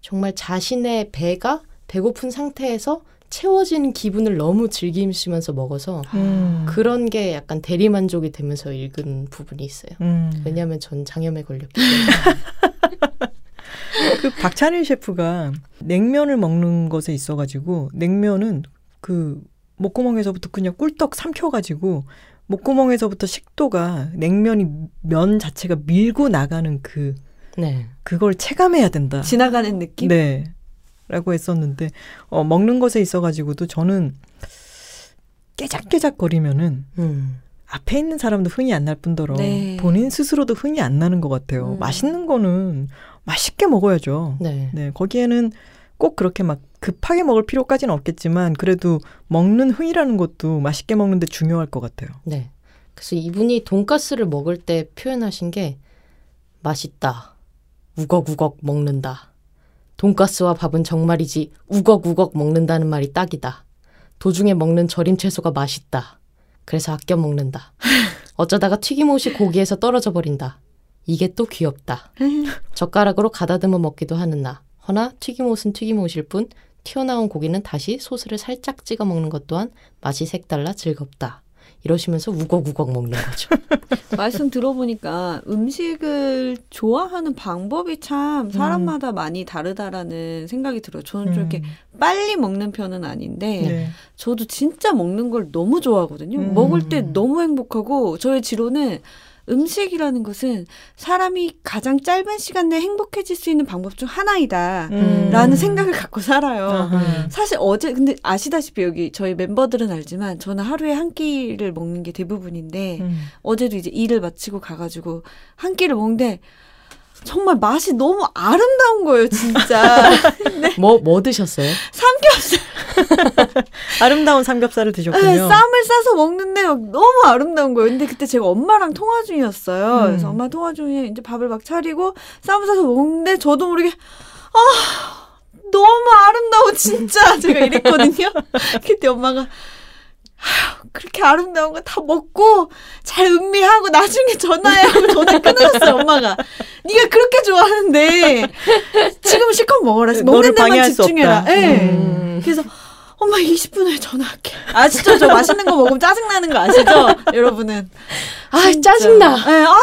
정말 자신의 배가 배고픈 상태에서 채워지는 기분을 너무 즐기시면서 먹어서 음. 그런 게 약간 대리 만족이 되면서 읽은 부분이 있어요. 음. 왜냐하면 전 장염에 걸렸기 때문에. 그 박찬일 셰프가 냉면을 먹는 것에 있어가지고 냉면은 그 목구멍에서부터 그냥 꿀떡 삼켜가지고 목구멍에서부터 식도가 냉면이 면 자체가 밀고 나가는 그 네. 그걸 체감해야 된다. 지나가는 느낌? 네. 라고 했었는데, 어, 먹는 것에 있어가지고도 저는 깨작깨작 거리면은 음. 앞에 있는 사람도 흥이 안 날 뿐더러 네. 본인 스스로도 흥이 안 나는 것 같아요. 음. 맛있는 거는 맛있게 먹어야죠. 네. 네, 거기에는 꼭 그렇게 막 급하게 먹을 필요까지는 없겠지만 그래도 먹는 흥이라는 것도 맛있게 먹는데 중요할 것 같아요. 네. 그래서 이분이 돈가스를 먹을 때 표현하신 게 맛있다. 우걱우걱 먹는다. 돈가스와 밥은 정말이지 우걱우걱 먹는다는 말이 딱이다. 도중에 먹는 절임 채소가 맛있다. 그래서 아껴 먹는다. 어쩌다가 튀김옷이 고기에서 떨어져 버린다. 이게 또 귀엽다. 젓가락으로 가다듬어 먹기도 하는 나. 허나 튀김옷은 튀김옷일 뿐 튀어나온 고기는 다시 소스를 살짝 찍어 먹는 것 또한 맛이 색달라 즐겁다. 이러시면서 우걱우걱 먹는 거죠. 말씀 들어보니까 음식을 좋아하는 방법이 참 사람마다 많이 다르다라는 생각이 들어요. 저는 좀 이렇게 빨리 먹는 편은 아닌데 네. 저도 진짜 먹는 걸 너무 좋아하거든요. 음. 먹을 때 너무 행복하고 저의 지로는 음식이라는 것은 사람이 가장 짧은 시간 내에 행복해질 수 있는 방법 중 하나이다. 음. 라는 생각을 갖고 살아요. 아하. 사실 어제 근데 아시다시피 여기 저희 멤버들은 알지만 저는 하루에 한 끼를 먹는 게 대부분인데 음. 어제도 이제 일을 마치고 가가지고 한 끼를 먹는데 정말 맛이 너무 아름다운 거예요, 진짜. 뭐, 뭐 드셨어요? 아름다운 삼겹살을 네, 드셨군요. 쌈을 싸서 먹는데 막 너무 아름다운 거예요. 근데 그때 제가 엄마랑 통화 중이었어요. 음. 그래서 엄마 통화 중에 이제 밥을 막 차리고 쌈을 싸서 먹는데 저도 모르게 아 너무 아름다워 진짜 제가 이랬거든요. 그때 엄마가 그렇게 아름다운 거 다 먹고 잘 음미하고 나중에 전화해 하고 전화 끊으셨어요 엄마가 네가 그렇게 좋아하는데 지금 실컷 먹어라 너를 먹는 데만 집중해라. 예. 음. 그래서 엄마 20분 후에 전화할게. 아시죠? 저 맛있는 거 먹으면 짜증 나는 거 아시죠? 여러분은. 아, 짜증나. 예, 아,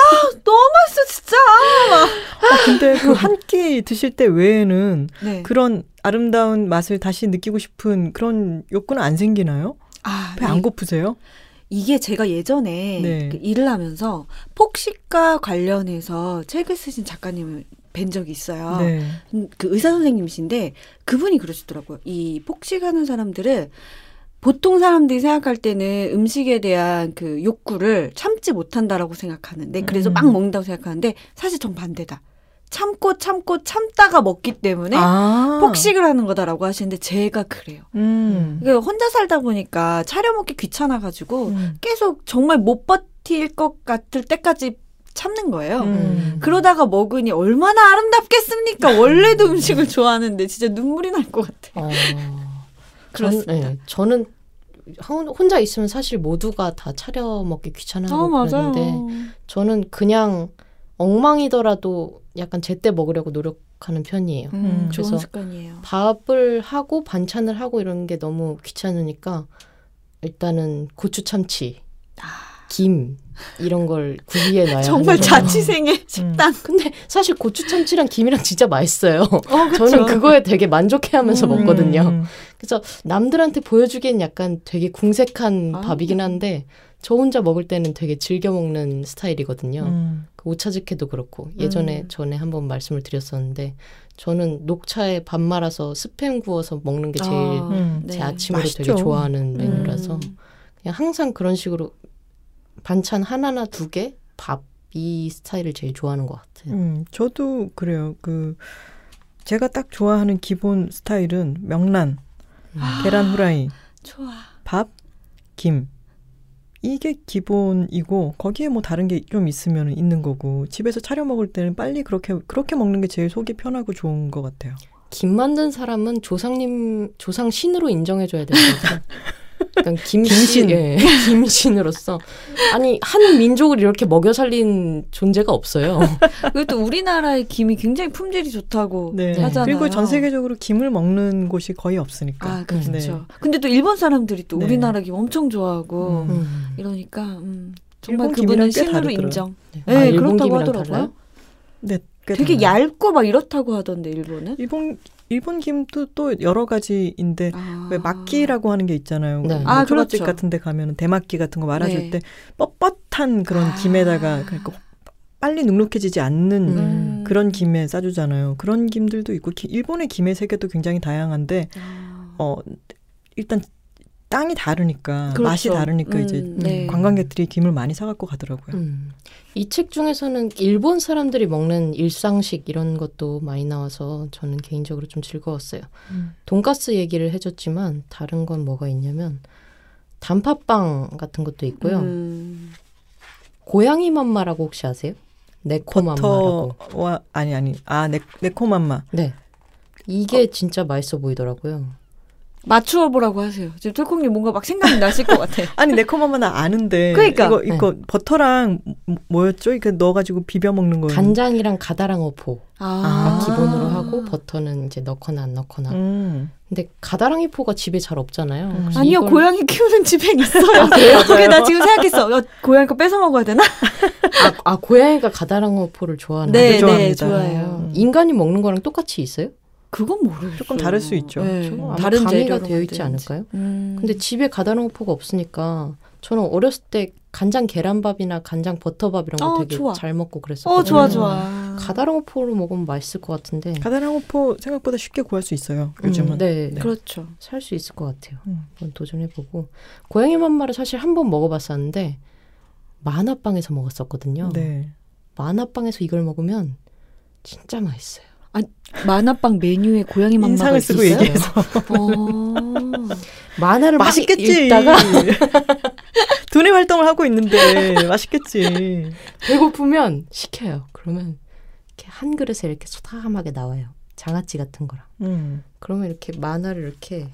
너무 맛있어, 진짜. 아, 근데 그 한 끼 드실 때 외에는 네. 그런 아름다운 맛을 다시 느끼고 싶은 그런 욕구는 안 생기나요? 아, 배 안 고프세요? 이게 제가 예전에 네. 그 일을 하면서 폭식과 관련해서 책을 쓰신 작가님을 뵌 적이 있어요. 네. 음, 그 의사 선생님이신데 그분이 그러시더라고요. 이 폭식하는 사람들은 보통 사람들이 생각할 때는 음식에 대한 그 욕구를 참지 못한다라고 생각하는데 그래서 음. 막 먹는다고 생각하는데 사실 전 반대다. 참고 참고 참다가 먹기 때문에 아. 폭식을 하는 거다라고 하시는데 제가 그래요. 음. 그러니까 혼자 살다 보니까 차려 먹기 귀찮아 가지고 음. 계속 정말 못 버틸 것 같을 때까지 참는 거예요. 음. 그러다가 먹으니 얼마나 아름답겠습니까? 원래도 음식을 좋아하는데 진짜 눈물이 날 것 같아 요. 어, 그렇습니다. 전, 네, 저는 혼- 혼자 있으면 사실 모두가 다 차려 먹기 귀찮아하고 어, 맞아요. 그러는데 저는 그냥 엉망이더라도 약간 제때 먹으려고 노력하는 편이에요. 음, 좋은 그래서 습관이에요. 밥을 하고 반찬을 하고 이런 게 너무 귀찮으니까 일단은 고추 참치, 김 이런 걸 구비해 아. 정말 하는 거예요. 자취생의 식당. 근데 사실 고추 참치랑 김이랑 진짜 맛있어요. 어, 저는 그거에 되게 만족해하면서 음. 먹거든요. 그래서 남들한테 보여주기엔 약간 되게 궁색한 아. 밥이긴 한데 저 혼자 먹을 때는 되게 즐겨 먹는 스타일이거든요. 음. 그 오차즈케도 그렇고 예전에 음. 전에 한번 말씀을 드렸었는데 저는 녹차에 밥 말아서 스팸 구워서 먹는 게 제일 아, 음. 제 네. 아침으로 맛있죠. 되게 좋아하는 음. 메뉴라서 그냥 항상 그런 식으로 반찬 하나나 두 개, 밥 이 스타일을 제일 좋아하는 것 같아요. 음, 저도 그래요. 그 제가 딱 좋아하는 기본 스타일은 명란, 아. 계란 후라이, 좋아. 밥, 김. 이게 기본이고 거기에 뭐 다른 게 좀 있으면 있는 거고 집에서 차려 먹을 때는 빨리 그렇게 그렇게 먹는 게 제일 속이 편하고 좋은 것 같아요. 김 만든 사람은 조상님 조상 신으로 인정해줘야 되는 거죠. 그러니까 김신, 김신. 예, 김신으로서 아니 한 민족을 이렇게 먹여 살린 존재가 없어요. 그리고 또 우리나라의 김이 굉장히 품질이 좋다고 네. 하잖아요. 그리고 전 세계적으로 김을 먹는 곳이 거의 없으니까. 아, 그렇죠. 네. 근데 또 일본 사람들이 또 네. 우리나라 김 엄청 좋아하고 음. 음. 이러니까 음, 정말 그분은 신으로. 인정. 네. 네, 아, 그렇다고 하더라고요. 달라요? 네, 꽤 되게 달라요. 얇고 막 이렇다고 하던데 일본은. 일본 일본 김도 또 여러 가지인데 아. 왜 막기라고 하는 게 있잖아요. 네. 뭐 아, 초밥집 그렇죠. 같은 데 가면 대막기 같은 거 말아줄 네. 때 뻣뻣한 그런 아. 김에다가 그러니까 빨리 눅눅해지지 않는 음. 음. 그런 김에 싸주잖아요. 그런 김들도 있고 기- 일본의 김의 세계도 굉장히 다양한데 아. 어 일단 땅이 다르니까 그렇죠. 맛이 다르니까 음, 이제 네. 관광객들이 김을 많이 사갖고 가더라고요. 음. 이책 중에서는 일본 사람들이 먹는 일상식 이런 것도 많이 나와서 저는 개인적으로 좀 즐거웠어요. 음. 돈가스 얘기를 해줬지만 다른 건 뭐가 있냐면 단팥빵 같은 것도 있고요. 음. 고양이 맘마라고 혹시 아세요? 네코 맘마라고. 버터와 아니 아니 아 네, 네코맘마 네. 이게 진짜 맛있어 보이더라고요. 맞추어 보라고 하세요. 지금 털콩님 뭔가 막 생각이 나실 것 같아. 아니 나 아는데 그러니까. 이거 이거 버터랑 뭐- 뭐였죠? 이거 넣어가지고 비벼 먹는 거 간장이랑 가다랑 어포가 아. 기본으로 하고 버터는 이제 넣거나 안 넣거나. 음. 근데 가다랑이 포가 집에 잘 없잖아요. 음. 아니요, 이걸- 고양이 키우는 집엔 있어요. 그게 나 지금 생각했어. 야, 고양이 거 뺏어 먹어야 되나? 아, 아, 고양이가 가다랑어 포를 좋아하는 네, 네, 좋아합니다. 좋아해요. 음. 인간이 먹는 거랑 똑같이 있어요? 그건 모르겠어요. 조금 다를 수 있죠. 네, 다른 재료로 되어 있지. 않을까요? 음. 근데 집에 가다랑어포가 없으니까 저는 어렸을 때 간장 계란밥이나 간장 버터밥 이런 거 어, 되게 좋아. 잘 먹고 그랬었거든요. 어, 좋아, 음. 좋아. 가다랑어포로 먹으면 맛있을 것 같은데. 가다랑어포 생각보다 쉽게 구할 수 있어요. 요즘은. 음, 네, 그렇죠. 살 수 있을 것 같아요. 음. 한번 도전해보고 고양이 맘마를 사실 한 번 먹어봤었는데 만화빵에서 먹었었거든요. 네. 만화빵에서 이걸 먹으면 진짜 맛있어요. 만화빵 메뉴에 고양이 맘마가 인상을 쓰고 있어요? 얘기해서 어. 만화를 막 맛있겠지. 읽다가 두뇌 활동을 하고 있는데 맛있겠지. 배고프면 시켜요. 그러면 이렇게 한 그릇에 이렇게 소담하게 나와요. 장아찌 같은 거랑. 음. 그러면 이렇게 만화를 이렇게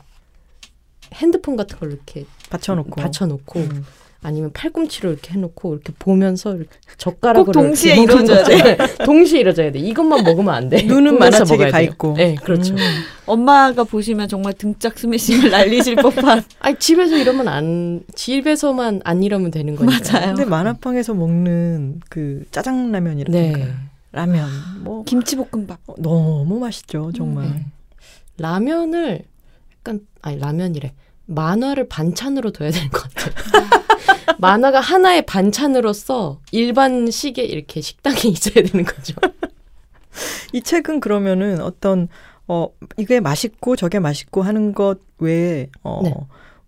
핸드폰 같은 걸로 이렇게 받쳐놓고. 받쳐놓고 음. 아니면 팔꿈치로 이렇게 해놓고 이렇게 보면서 이렇게 젓가락으로 꼭 동시에 이루어져야 거죠. 동시에 이루어져야 돼. 이것만 먹으면 안 돼. 눈은 만화책에 가. 있고. 네, 그렇죠. 음. 엄마가 보시면 정말 등짝 스매싱을 날리실 법한. 아니 집에서 이러면 안 집에서만 안 이러면 되는 거니까. 맞아요. 근데 만화방에서 먹는 그 짜장라면이라든가 네. 라면 뭐 김치볶음밥. 어, 너무 맛있죠 정말. 네. 라면을 약간 아니 라면이래. 만화를 반찬으로 둬야 될 것 같아요. 만화가 하나의 반찬으로서 일반식에 이렇게 식당에 있어야 되는 거죠. 이 책은 그러면은 어떤 어 이게 맛있고 저게 맛있고 하는 것 외에 어 네.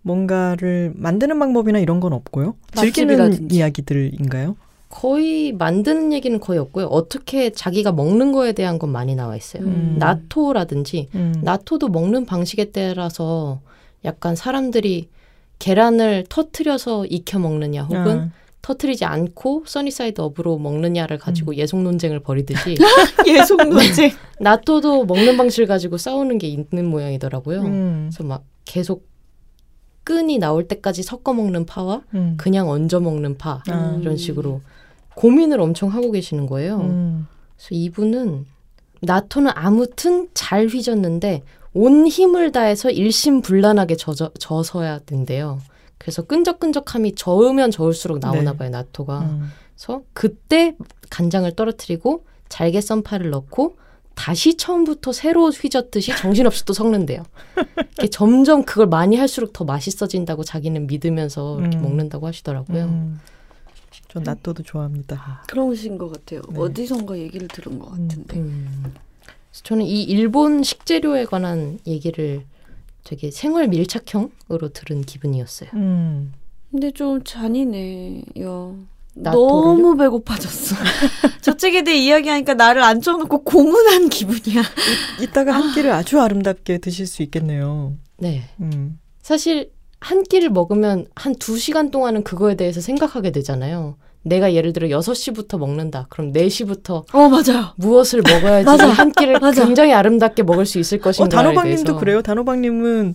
뭔가를 만드는 방법이나 이런 건 없고요. 즐기는. 이야기들인가요? 거의 만드는 얘기는 거의 없고요. 어떻게 자기가 먹는 거에 대한 건 많이 나와 있어요. 음. 나토라든지 음. 나토도 먹는 방식에 따라서 약간 사람들이 계란을 터트려서 익혀 먹느냐 혹은 아, 터트리지 않고 sunny side up으로 먹느냐를 가지고 예송 논쟁을 벌이듯이 예송 논쟁. 낫토도 먹는 방식을 가지고 싸우는 게 있는 모양이더라고요. 음, 그래서 막 계속 끈이 나올 때까지 섞어 먹는 파와 음. 그냥 얹어 먹는 파 아. 이런 식으로 고민을 엄청 하고 계시는 거예요. 음. 그래서 이분은 낫토는 아무튼 잘 휘젓는데 온 힘을 다해서 일심불란하게 젖어, 져서야 된대요. 그래서 끈적끈적함이 저으면 저을수록 나오나 네. 봐요, 나토가. 음. 그래서 그때 간장을 떨어뜨리고 잘게 썬 파를 넣고 다시 처음부터 새로 휘졌듯이 정신없이 또 섞는데요. 이렇게 점점 그걸 많이 할수록 더 맛있어진다고 자기는 믿으면서 이렇게 음. 먹는다고 하시더라고요. 음. 전 나또도 좋아합니다. 그러신 것 같아요. 네. 어디선가 얘기를 들은 것 음. 같은데. 저는 이 일본 식재료에 관한 얘기를 되게 생활 밀착형으로 들은 기분이었어요. 음. 근데 좀 잔인해요. 너무 배고파졌어. 저 책에 대해 이야기하니까 나를 앉혀놓고 고문한 기분이야. 이따가 한 끼를 아주 아름답게 드실 수 있겠네요. 네. 음. 사실 한 끼를 먹으면 한 두 시간 동안은 그거에 대해서 생각하게 되잖아요. 내가 예를 들어 6시부터 먹는다. 그럼 4시부터 어, 맞아요. 무엇을 먹어야지 맞아. 한 끼를 맞아. 굉장히 아름답게 먹을 수 있을 어, 것인가에 단호박님도 대해서 그래요. 단호박 님은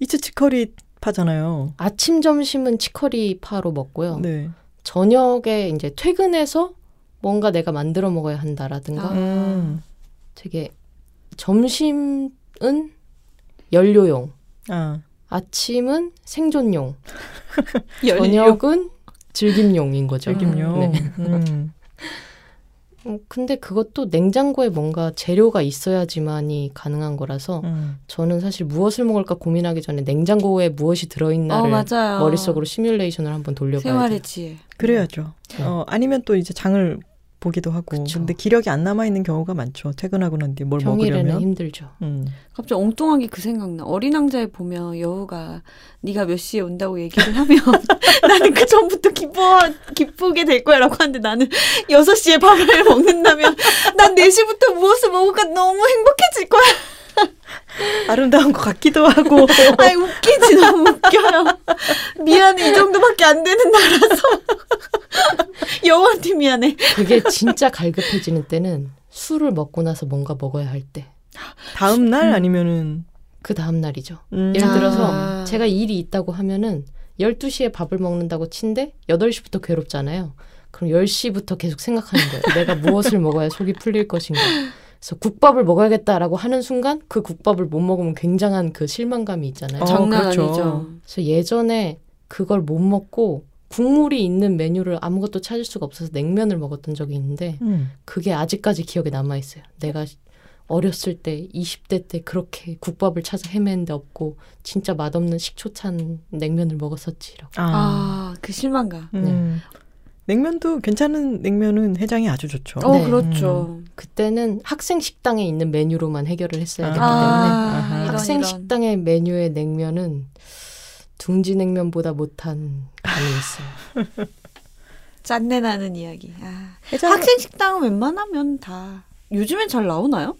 이츠 치커리 파잖아요. 아침 점심은 치커리 파로 먹고요. 네. 저녁에 이제 퇴근해서 뭔가 내가 만들어 먹어야 한다라든가 아. 음. 되게 점심은 연료용, 아. 아침은 생존용. 저녁은 즐김용인 거죠. 즐김요. 네. 음. 음, 근데 그것도 냉장고에 뭔가 재료가 있어야지만이 가능한 거라서 음. 저는 사실 무엇을 먹을까 고민하기 전에 냉장고에 무엇이 어, 들어있나를 맞아요. 머릿속으로 시뮬레이션을 한번 돌려봐야 생활의 돼요. 지혜. 그래야죠. 네. 어, 아니면 또 이제 장을 보기도 하고. 그쵸. 근데 기력이 안 남아 있는 경우가 많죠. 퇴근하고 난 뒤에 뭘 먹으려면. 힘들죠. 음. 갑자기 엉뚱하게 그 생각나. 어린 왕자에 보면 여우가 네가 몇 시에 온다고 얘기를 하면 나는 그 전부터 기뻐 기쁘게 될 거야라고 하는데 나는 6시에 밥을 먹는다면 난 4시부터 무엇을 먹을까 너무 행복해질 거야. 아름다운 것 같기도 하고. 아이 웃기지 너무 웃겨요. 미안해 이 정도밖에 안 되는 나라서 여우한테 미안해. 그게 진짜 갈급해지는 때는 술을 먹고 나서 뭔가 먹어야 할 때. 다음 날 아니면은 그 다음 날이죠. 음. 예를 들어서 아. 제가 일이 있다고 하면은 12시에 밥을 먹는다고 친데 8시부터 괴롭잖아요. 그럼 10시부터 계속 생각하는 거예요. 내가 무엇을 먹어야 속이 풀릴 것인가. 그래서 국밥을 먹어야겠다라고 하는 순간 그 국밥을 못 먹으면 굉장한 그 실망감이 있잖아요. 어, 장난 그렇죠. 아니죠. 그래서 예전에 그걸 못 먹고 국물이 있는 메뉴를 아무것도 찾을 수가 없어서 냉면을 먹었던 적이 있는데 음. 그게 아직까지 기억에 남아 있어요. 내가 어렸을 때 20대 때 그렇게 국밥을 찾아 헤매는데 없고 진짜 맛없는 식초 찬 냉면을 먹었었지라고. 아. 아 그 실망감. 음. 냉면도 괜찮은 냉면은 해장이 아주 좋죠. 어 네. 그렇죠. 그때는 학생 식당에 있는 메뉴로만 해결을 했어야 되기 아. 때문에 아하. 이런, 학생 이런. 식당의 메뉴의 냉면은 둥지 냉면보다 못한 감이 있어요. 짠내 나는 이야기. 아. 해장 학생 식당은 웬만하면 다 요즘엔 잘 나오나요?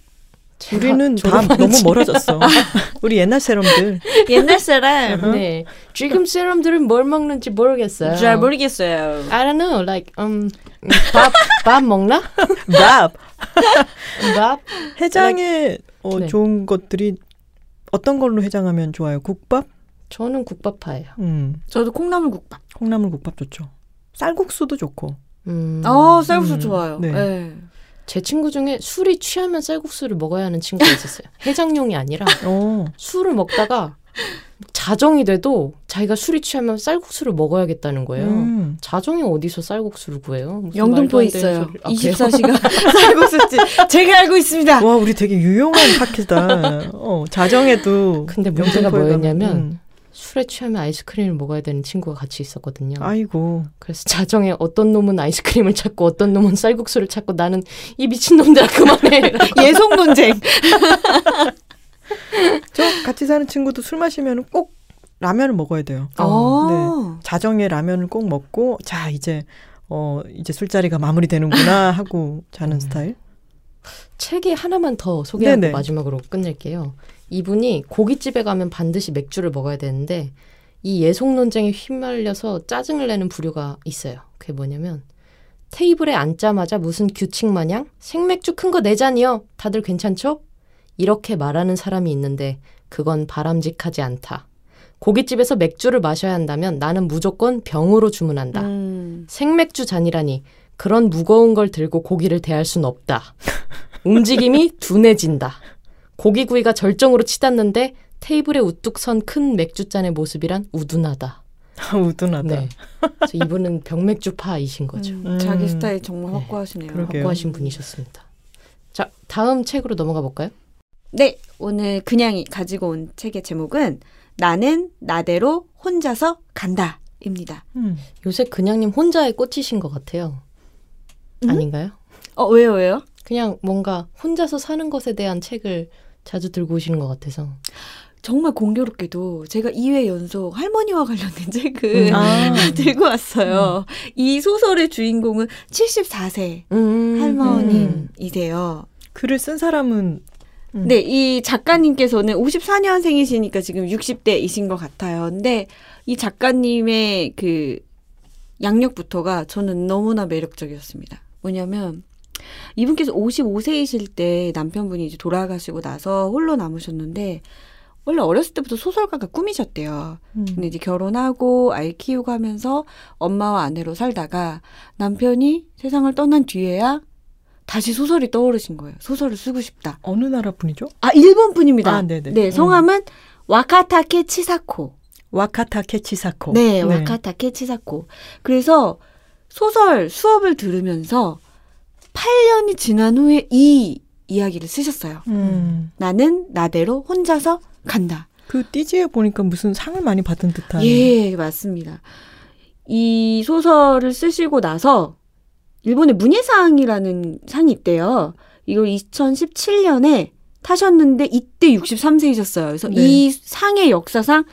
우리는 다 너무 지- 멀어졌어. 우리 옛날 사람들. 옛날 사람 네, 지금 사람들은 뭘 먹는지 모르겠어요. 잘 모르겠어요. I don't know, like um, 밥, 밥 먹나? 밥. 밥? 해장에 어, 네. 좋은 것들이 어떤 걸로 해장하면 좋아요? 국밥? 저는 국밥파예요. 음. 저도 콩나물 국밥. 콩나물 국밥 좋죠. 쌀국수도 좋고. 음, 어 쌀국수 음, 좋아요. 네. 네. 제 친구 중에 술이 취하면 쌀국수를 먹어야 하는 친구가 있었어요. 해장용이 아니라 어. 술을 먹다가 자정이 돼도 자기가 술이 취하면 쌀국수를 먹어야겠다는 거예요. 음. 자정이 어디서 쌀국수를 구해요? 영등포에 있어요. 아, 그래요? 24시간 쌀국수집. 제가 알고 있습니다. 와, 우리 되게 유용한 팟캐다. 어, 자정에도. 근데 문제가 영등포에 뭐였냐면 음. 술에 취하면 아이스크림을 먹어야 되는 친구가 같이 있었거든요. 아이고. 그래서 자정에 어떤 놈은 아이스크림을 찾고 어떤 놈은 쌀국수를 찾고 나는 이 미친 놈들아 그만해. 예속 논쟁. 저 같이 사는 친구도 술 마시면 꼭 라면을 먹어야 돼요. 어. 자정에 라면을 꼭 먹고 자 이제 어 이제 술자리가 마무리되는구나 하고 자는 음. 스타일. 책이 하나만 더 소개하고 네네. 마지막으로 끝낼게요. 이분이 고깃집에 가면 반드시 맥주를 먹어야 되는데 이 예속 논쟁에 휘말려서 짜증을 내는 부류가 있어요. 그게 뭐냐면 테이블에 앉자마자 무슨 규칙 마냥 생맥주 큰 거 네 잔이요. 다들 괜찮죠? 이렇게 말하는 사람이 있는데 그건 바람직하지 않다. 고깃집에서 맥주를 마셔야 한다면 나는 무조건 병으로 주문한다. 음. 생맥주 잔이라니 그런 무거운 걸 들고 고기를 대할 순 없다. 움직임이 둔해진다. 고기 구이가 절정으로 치닫는데 테이블에 우뚝 선 큰 맥주잔의 모습이란 우둔하다. 우둔하다. 네. 그래서 이분은 병맥주파이신 거죠. 음, 음. 자기 스타일 정말 네. 확고하시네요. 그러게요. 확고하신 분이셨습니다. 자, 다음 책으로 넘어가 볼까요? 네, 오늘 그냥이 가지고 온 책의 제목은 나는 나대로 혼자서 간다입니다. 음. 요새 그냥님 혼자에 꽂히신 것 같아요. 음? 아닌가요? 어, 왜요, 왜요? 그냥 뭔가 혼자서 사는 것에 대한 책을 자주 들고 오시는 것 같아서. 정말 공교롭게도 제가 2회 연속 할머니와 관련된 책을 음. 아. 들고 왔어요. 이 소설의 주인공은 74세 음, 할머님이세요. 글을 쓴 사람은 음. 네, 이 작가님께서는 54년생이시니까 지금 60대이신 것 같아요. 근데 이 작가님의 그 양력부터가 저는 너무나 매력적이었습니다. 뭐냐면 이분께서 55세이실 때 남편분이 이제 돌아가시고 나서 홀로 남으셨는데 원래 어렸을 때부터 소설가가 꿈이셨대요. 음. 근데 이제 결혼하고 아이 키우고 하면서 엄마와 아내로 살다가 남편이 세상을 떠난 뒤에야 다시 소설이 떠오르신 거예요. 소설을 쓰고 싶다. 어느 나라 분이죠? 아, 일본 분입니다. 아, 네네. 네, 성함은 와카타케 치사코. 와카타케 치사코. 네, 와카타케 치사코. 그래서 소설 수업을 들으면서 8년이 지난 후에 이 이야기를 쓰셨어요. 음. 나는 나대로 혼자서 간다. 그 띠지에 보니까 무슨 상을 많이 받은 듯한. 예, 맞습니다. 이 소설을 쓰시고 나서 일본의 문예상이라는 상이 있대요. 이걸 2017년에 타셨는데 이때 63세이셨어요. 그래서 네. 이 상의 역사상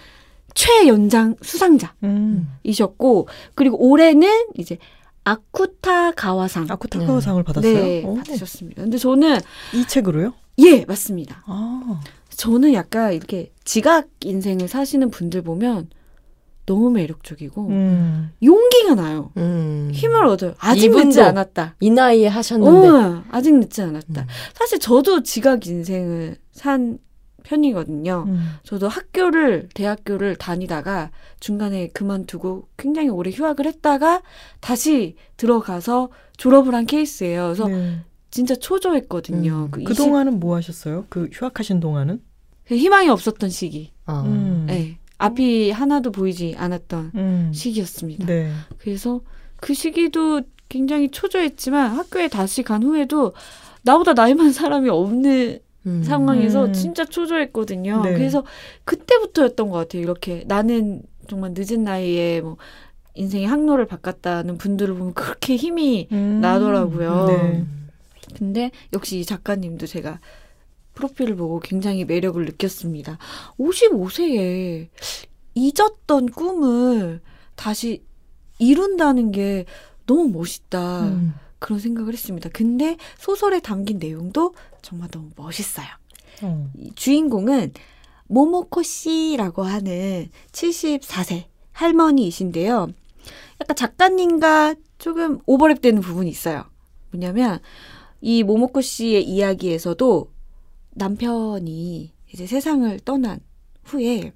최연장 수상자이셨고 음. 그리고 올해는 이제 아쿠타 가와상 아쿠타카와상을 받았어요. 네, 오, 받으셨습니다. 근데 저는 이 책으로요? 예, 맞습니다. 아, 저는 약간 이렇게 지각 인생을 사시는 분들 보면 너무 매력적이고 음. 용기가 나요. 음. 힘을 얻어요. 아직 늦지 않았다. 이 나이에 하셨는데. 어, 아직 늦지 않았다. 음. 사실 저도 지각 인생을 산 편이거든요. 음. 저도 학교를 대학교를 다니다가 중간에 그만두고 굉장히 오래 휴학을 했다가 다시 들어가서 졸업을 한 케이스예요. 그래서 네. 진짜 초조했거든요. 음. 그그 동안은 뭐 하셨어요? 그 휴학하신 동안은? 20 희망이 없었던 시기. 어. 음. 네. 앞이 하나도 보이지 않았던 음. 시기였습니다. 네. 그래서 그 시기도 굉장히 초조했지만 학교에 다시 간 후에도 나보다 나이 많은 사람이 없는 음. 상황에서 음. 진짜 초조했거든요. 네. 그래서 그때부터였던 것 같아요. 이렇게 나는 정말 늦은 나이에 뭐 인생의 항로를 바꿨다는 분들을 보면 그렇게 힘이 음. 나더라고요. 네. 근데 역시 이 작가님도 제가 프로필을 보고 굉장히 매력을 느꼈습니다. 55세에 잊었던 꿈을 다시 이룬다는 게 너무 멋있다. 음. 그런 생각을 했습니다. 근데 소설에 담긴 내용도 정말 너무 멋있어요. 어. 이 주인공은 모모코 씨라고 하는 74세 할머니이신데요. 약간 작가님과 조금 오버랩되는 부분이 있어요. 뭐냐면 이 모모코 씨의 이야기에서도 남편이 이제 세상을 떠난 후에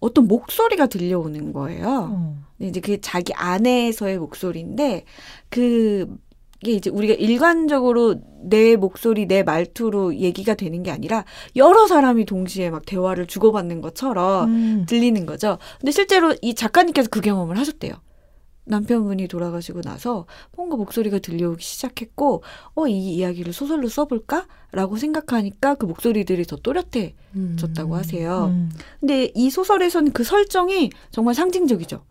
어떤 목소리가 들려오는 거예요. 어. 근데 이제 그게 자기 아내에서의 목소리인데 그 게 이제 우리가 일관적으로 내 목소리, 내 말투로 얘기가 되는 게 아니라 여러 사람이 동시에 막 대화를 주고받는 것처럼 음. 들리는 거죠. 근데 실제로 이 작가님께서 그 경험을 하셨대요. 남편분이 돌아가시고 나서 뭔가 목소리가 들려오기 시작했고, 어, 이 이야기를 소설로 써볼까? 라고 생각하니까 그 목소리들이 더 또렷해졌다고 음. 하세요. 음. 근데 이 소설에서는 그 설정이 정말 상징적이죠.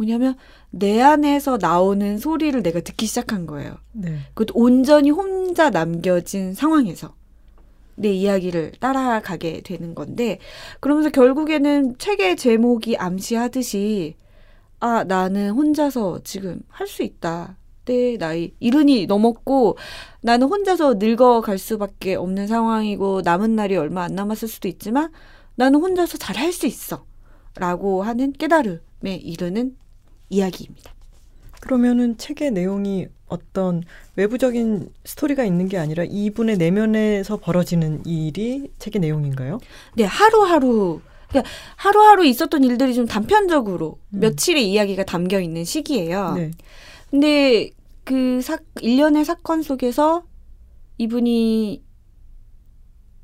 뭐냐면 내 안에서 나오는 소리를 내가 듣기 시작한 거예요. 네. 그것도 온전히 혼자 남겨진 상황에서 내 이야기를 따라가게 되는 건데 그러면서 결국에는 책의 제목이 암시하듯이 아 나는 혼자서 지금 할 수 있다. 내 나이 이른이 넘었고 나는 혼자서 늙어갈 수밖에 없는 상황이고 남은 날이 얼마 안 남았을 수도 있지만 나는 혼자서 잘 할 수 있어. 라고 하는 깨달음에 이르는 이야기입니다. 그러면은 책의 내용이 어떤 외부적인 스토리가 있는 게 아니라 이분의 내면에서 벌어지는 일이 책의 내용인가요? 네, 하루하루 그러니까 하루하루 있었던 일들이 좀 단편적으로 음. 며칠의 이야기가 담겨 있는 시기예요. 네. 근데 그 사, 일련의 사건 속에서 이분이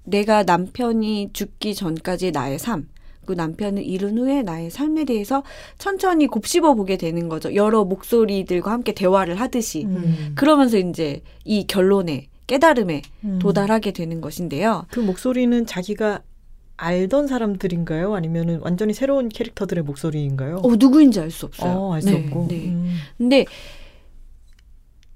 내가 남편이 죽기 전까지의 나의 삶, 그 남편을 잃은 후에 나의 삶에 대해서 천천히 곱씹어 보게 되는 거죠. 여러 목소리들과 함께 대화를 하듯이. 음. 그러면서 이제 이 결론에, 깨달음에 음. 도달하게 되는 것인데요. 그 목소리는 자기가 알던 사람들인가요? 아니면은 완전히 새로운 캐릭터들의 목소리인가요? 어, 누구인지 알 수 없어요. 어, 알수 네, 없고. 네. 음. 근데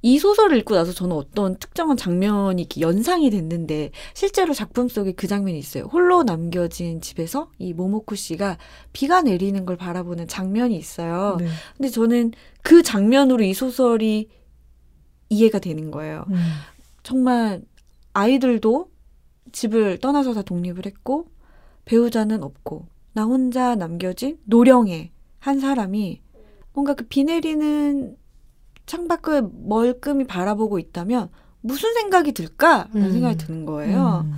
이 소설을 읽고 나서 저는 어떤 특정한 장면이 연상이 됐는데 실제로 작품 속에 그 장면이 있어요. 홀로 남겨진 집에서 이 모모쿠 씨가 비가 내리는 걸 바라보는 장면이 있어요. 네. 근데 저는 그 장면으로 이 소설이 이해가 되는 거예요. 음. 정말 아이들도 집을 떠나서 다 독립을 했고 배우자는 없고 나 혼자 남겨진 노령의 한 사람이 뭔가 그 비 내리는 창밖을 멀끔히 바라보고 있다면 무슨 생각이 들까라는 음. 생각이 드는 거예요. 음.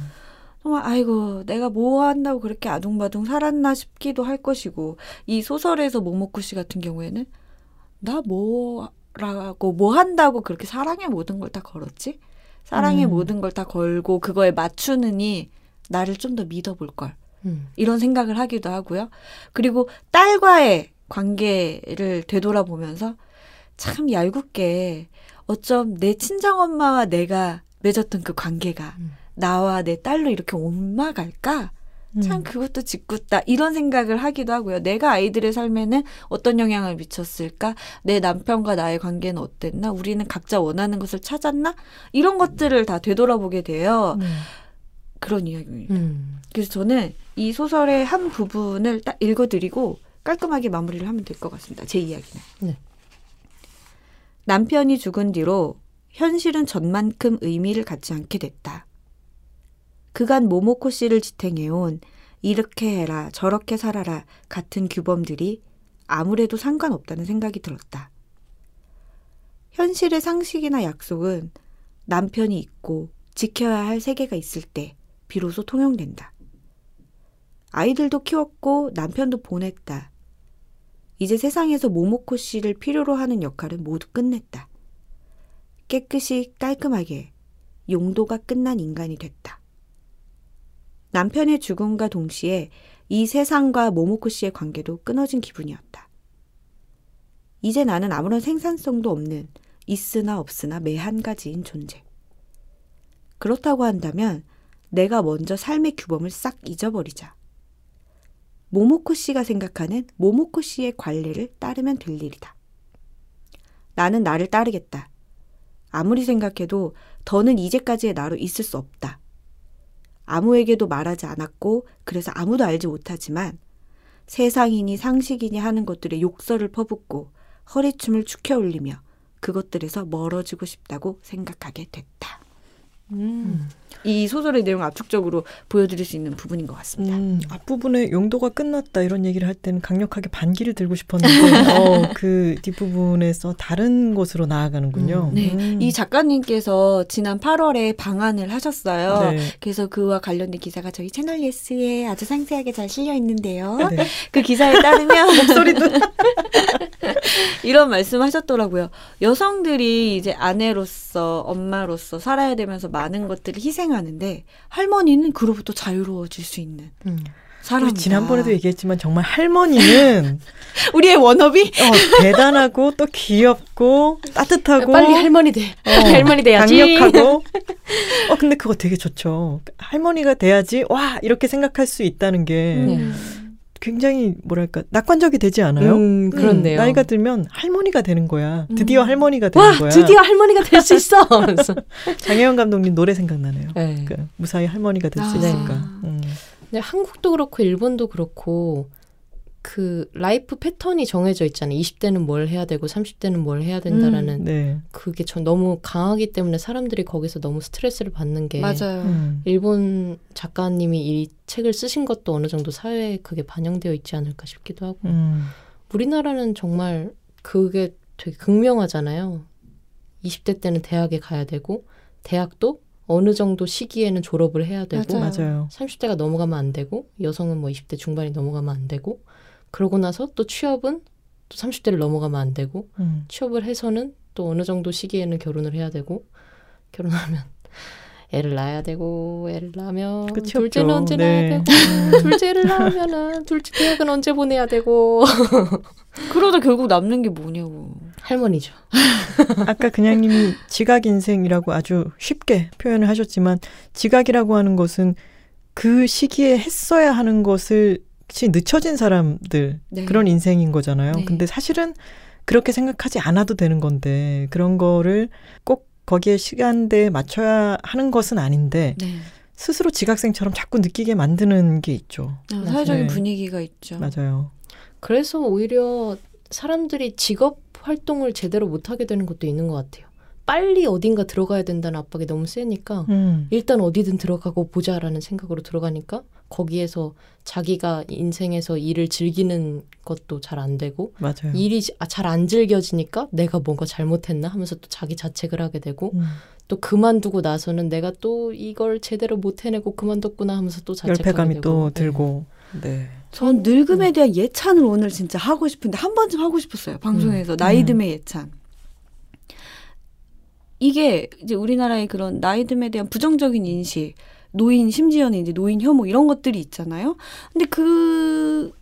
정말 아이고 내가 뭐 한다고 그렇게 아둥바둥 살았나 싶기도 할 것이고 이 소설에서 모모쿠 씨 같은 경우에는 나 뭐라고 뭐 한다고 그렇게 사랑의 모든 걸 다 걸었지? 사랑의 음. 모든 걸 다 걸고 그거에 맞추느니 나를 좀 더 믿어볼 걸 음. 이런 생각을 하기도 하고요. 그리고 딸과의 관계를 되돌아보면서 참 얄궂게 어쩜 내 친정엄마와 내가 맺었던 그 관계가 음. 나와 내 딸로 이렇게 옮아갈까? 참 음. 그것도 짓궂다 이런 생각을 하기도 하고요. 내가 아이들의 삶에는 어떤 영향을 미쳤을까? 내 남편과 나의 관계는 어땠나? 우리는 각자 원하는 것을 찾았나? 이런 것들을 다 되돌아보게 돼요. 음. 그런 이야기입니다. 음. 그래서 저는 이 소설의 한 부분을 딱 읽어드리고 깔끔하게 마무리를 하면 될 것 같습니다. 제 이야기는. 네. 남편이 죽은 뒤로 현실은 전만큼 의미를 갖지 않게 됐다. 그간 모모코 씨를 지탱해온 이렇게 해라 저렇게 살아라 같은 규범들이 아무래도 상관없다는 생각이 들었다. 현실의 상식이나 약속은 남편이 있고 지켜야 할 세계가 있을 때 비로소 통용된다. 아이들도 키웠고 남편도 보냈다. 이제 세상에서 모모코 씨를 필요로 하는 역할은 모두 끝냈다. 깨끗이 깔끔하게 용도가 끝난 인간이 됐다. 남편의 죽음과 동시에 이 세상과 모모코 씨의 관계도 끊어진 기분이었다. 이제 나는 아무런 생산성도 없는 있으나 없으나 매한 가지인 존재. 그렇다고 한다면 내가 먼저 삶의 규범을 싹 잊어버리자. 모모코 씨가 생각하는 모모코 씨의 관례를 따르면 될 일이다. 나는 나를 따르겠다. 아무리 생각해도 더는 이제까지의 나로 있을 수 없다. 아무에게도 말하지 않았고 그래서 아무도 알지 못하지만 세상이니 상식이니 하는 것들에 욕설을 퍼붓고 허리춤을 축혀 올리며 그것들에서 멀어지고 싶다고 생각하게 됐다. 음. 이 소설의 내용을 압축적으로 보여드릴 수 있는 부분인 것 같습니다. 음, 앞부분에 용도가 끝났다 이런 얘기를 할 때는 강력하게 반기를 들고 싶었는데 어, 그 뒷부분에서 다른 곳으로 나아가는군요. 음, 네, 음. 이 작가님께서 지난 8월에 방한을 하셨어요. 네. 그래서 그와 관련된 기사가 저희 채널 예스에 아주 상세하게 잘 실려 있는데요. 네. 그 기사에 따르면 목소리도 이런 말씀하셨더라고요. 여성들이 이제 아내로서 엄마로서 살아야 되면서 많은 것들을 희생 하는데 할머니는 그로부터 자유로워질 수 있는 음. 사람. 우리 지난번에도 얘기했지만 정말 할머니는 우리의 원업이 어, 대단하고 또 귀엽고 따뜻하고 빨리 할머니 돼. 어, 할머니 돼야지. 강력하고 어 근데 그거 되게 좋죠. 할머니가 돼야지 와 이렇게 생각할 수 있다는 게 네. 굉장히 뭐랄까 낙관적이 되지 않아요? 음, 그렇네요. 나이가 들면 할머니가 되는 거야. 드디어 할머니가 되는 와 거야. 드디어 할머니가 될 수 있어. 장혜영 감독님 노래 생각나네요. 네. 그 무사히 할머니가 될수 아. 있을까. 네. 음. 근데 한국도 그렇고 일본도 그렇고 그 라이프 패턴이 정해져 있잖아요. 20대는 뭘 해야 되고 30대는 뭘 해야 된다라는 네. 그게 전 너무 강하기 때문에 사람들이 거기서 너무 스트레스를 받는 게 맞아요. 음. 일본 작가님이 이 책을 쓰신 것도 어느 정도 사회에 그게 반영되어 있지 않을까 싶기도 하고 음. 우리나라는 정말 그게 되게 극명하잖아요. 20대 때는 대학에 가야 되고 대학도 어느 정도 시기에는 졸업을 해야 되고. 맞아요. 30대가 넘어가면 안 되고 여성은 뭐 20대 중반이 넘어가면 안 되고 그러고 나서 또 취업은 또 30대를 넘어가면 안 되고 음. 취업을 해서는 또 어느 정도 시기에는 결혼을 해야 되고 결혼하면 애를 낳아야 되고 애를 낳으면 끝이 둘째는 없죠. 언제 네. 낳아야 되고 둘째를 낳으면은 둘째 대학은 언제 보내야 되고 그러다 결국 남는 게 뭐냐고. 할머니죠. 아까 그냥님이 지각 인생이라고 아주 쉽게 표현을 하셨지만 지각이라고 하는 것은 그 시기에 했어야 하는 것을 치 늦춰진 사람들 네. 그런 인생인 거잖아요. 네. 근데 사실은 그렇게 생각하지 않아도 되는 건데 그런 거를 꼭 거기에 시간대에 맞춰야 하는 것은 아닌데 네. 스스로 지각생처럼 자꾸 느끼게 만드는 게 있죠. 아, 사회적인 네. 분위기가 있죠. 맞아요. 그래서 오히려 사람들이 직업 활동을 제대로 못 하게 되는 것도 있는 것 같아요. 빨리 어딘가 들어가야 된다는 압박이 너무 세니까 음. 일단 어디든 들어가고 보자라는 생각으로 들어가니까 거기에서 자기가 인생에서 일을 즐기는 것도 잘 안 되고 맞아요. 일이 아, 잘 안 즐겨지니까 내가 뭔가 잘못했나 하면서 또 자기 자책을 하게 되고 음. 또 그만두고 나서는 내가 또 이걸 제대로 못 해내고 그만뒀구나 하면서 또 자책하게 열패감이 되고 또 네. 들고. 네. 전 늙음에 대한 예찬을 오늘 진짜 하고 싶은데 한 번쯤 하고 싶었어요. 방송에서 나이듦의 예찬. 이게 이제 우리나라의 그런 나이듦에 대한 부정적인 인식, 노인 심지어는 이제 노인 혐오 이런 것들이 있잖아요. 근데 그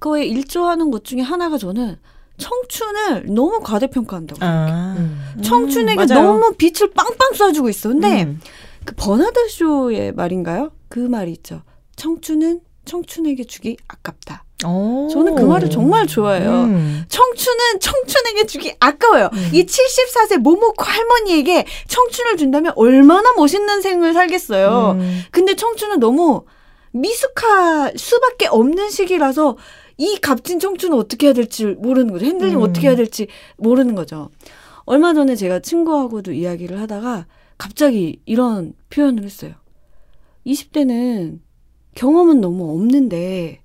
거에 일조하는 것 중에 하나가 저는 청춘을 너무 과대평가한다고. 생각해요. 아. 음. 청춘에게 음. 너무 빛을 빵빵 쏴주고 있어. 근데 음. 그 버나드 쇼의 말인가요? 그 말이 있죠. 청춘은 청춘에게 주기 아깝다. 오. 저는 그 말을 정말 좋아해요. 음. 청춘은 청춘에게 주기 아까워요. 이 74세 모모코 할머니에게 청춘을 준다면 얼마나 멋있는 생을 살겠어요. 음. 근데 청춘은 너무 미숙할 수밖에 없는 시기라서 이 값진 청춘을 어떻게 해야 될지 모르는 거죠. handling 음. 어떻게 해야 될지 모르는 거죠. 얼마 전에 제가 친구하고도 이야기를 하다가 갑자기 이런 표현을 했어요. 20대는 경험은 너무 없는데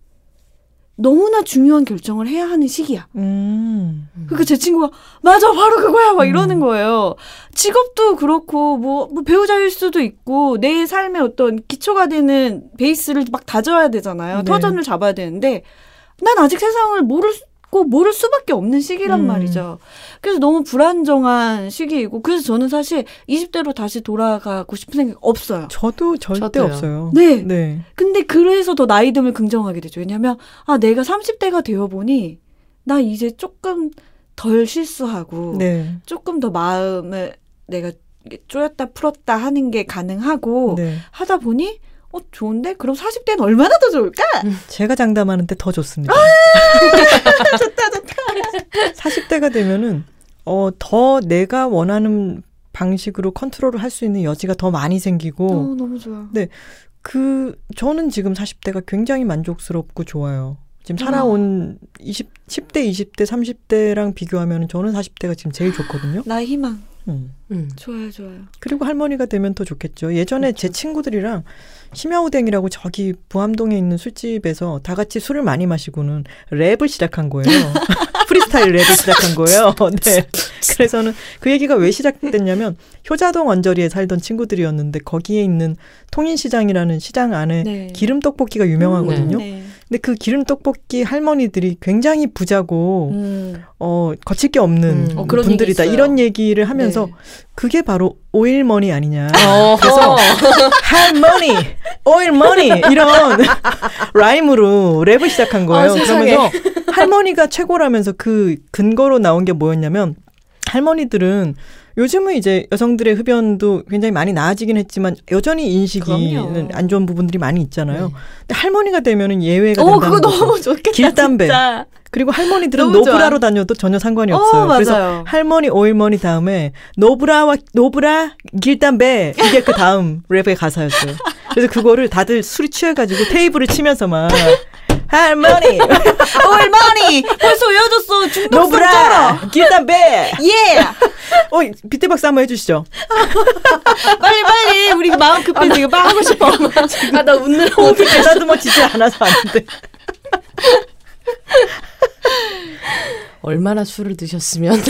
너무나 중요한 결정을 해야 하는 시기야. 음. 그러니까 제 친구가 맞아 바로 그거야 막 음. 이러는 거예요. 직업도 그렇고 뭐, 뭐 배우자일 수도 있고 내 삶의 어떤 기초가 되는 베이스를 막 다져야 되잖아요. 네. 터전을 잡아야 되는데 난 아직 세상을 모 르고 모를 수밖에 없는 시기란 음. 말이죠. 그래서 너무 불안정한 시기이고 그래서 저는 사실 20대로 다시 돌아가고 싶은 생각 없어요. 저도 절대 저도요. 없어요. 네. 네. 근데 그래서 더 나이듦을 긍정하게 되죠. 왜냐하면 아 내가 30대가 되어 보니 나 이제 조금 덜 실수하고 네. 조금 더 마음을 내가 쪼였다 풀었다 하는 게 가능하고 네. 하다 보니 어 좋은데 그럼 40대는 얼마나 더 좋을까? 제가 장담하는데 더 좋습니다. 좋다 좋다. 40대가 되면은 어 더 내가 원하는 방식으로 컨트롤을 할 수 있는 여지가 더 많이 생기고 어 너무 좋아. 그 저는 지금 40대가 굉장히 만족스럽고 좋아요. 지금 살아온 20 10대, 20대, 30대랑 비교하면 저는 40대가 지금 제일 좋거든요. 나의 희망 음. 음. 좋아요 좋아요. 그리고 할머니가 되면 더 좋겠죠. 예전에 제 친구들이랑 심야오뎅이라고 저기 부암동에 있는 술집에서 다 같이 술을 많이 마시고는 랩을 시작한 거예요. 프리스타일 랩을 시작한 거예요. 네. 그래서는 그 얘기가 왜 시작됐냐면 효자동 언저리에 살던 친구들이었는데 거기에 있는 통인시장이라는 시장 안에 네. 기름 떡볶이가 유명하거든요. 네. 근데 그 기름 떡볶이 할머니들이 굉장히 부자고 음. 어 거칠 게 없는 음. 어, 분들이다. 이런 얘기를 하면서 네. 그게 바로 오일머니 아니냐. 그래서 할머니, 오일머니 이런 rhyme으로 랩을 시작한 거예요. 아, 세상에. 그러면서 할머니가 최고라면서 그 근거로 나온 게 뭐였냐면 할머니들은 요즘은 이제 여성들의 흡연도 굉장히 많이 나아지긴 했지만 여전히 인식이는. 안 좋은 부분들이 많이 있잖아요. 네. 근데 할머니가 되면은 예외가 어 된다는 그거 거죠. 너무 좋겠다. 길담배. 진짜. 그리고 할머니들은 너무 좋아. 노브라로 다녀도 전혀 상관이 어 없어요. 그래서 맞아요. 할머니 오일머니 다음에 노브라와 노브라 길담배 이게 그 다음 랩의 가사였어요. 그래서 그거를 다들 술이 취해가지고 테이블을 치면서 막 할머니 얼마니 벌써 외워졌어 중독성 쩔어. 노브라 길담배 예. 어 비트박스 한번 해주시죠. 빨리 빨리 우리 마음 급해 지금 막 하고 싶어. 아 나 웃느라 어떻게 다듬어지지 않아서 아는데 얼마나 술을 드셨으면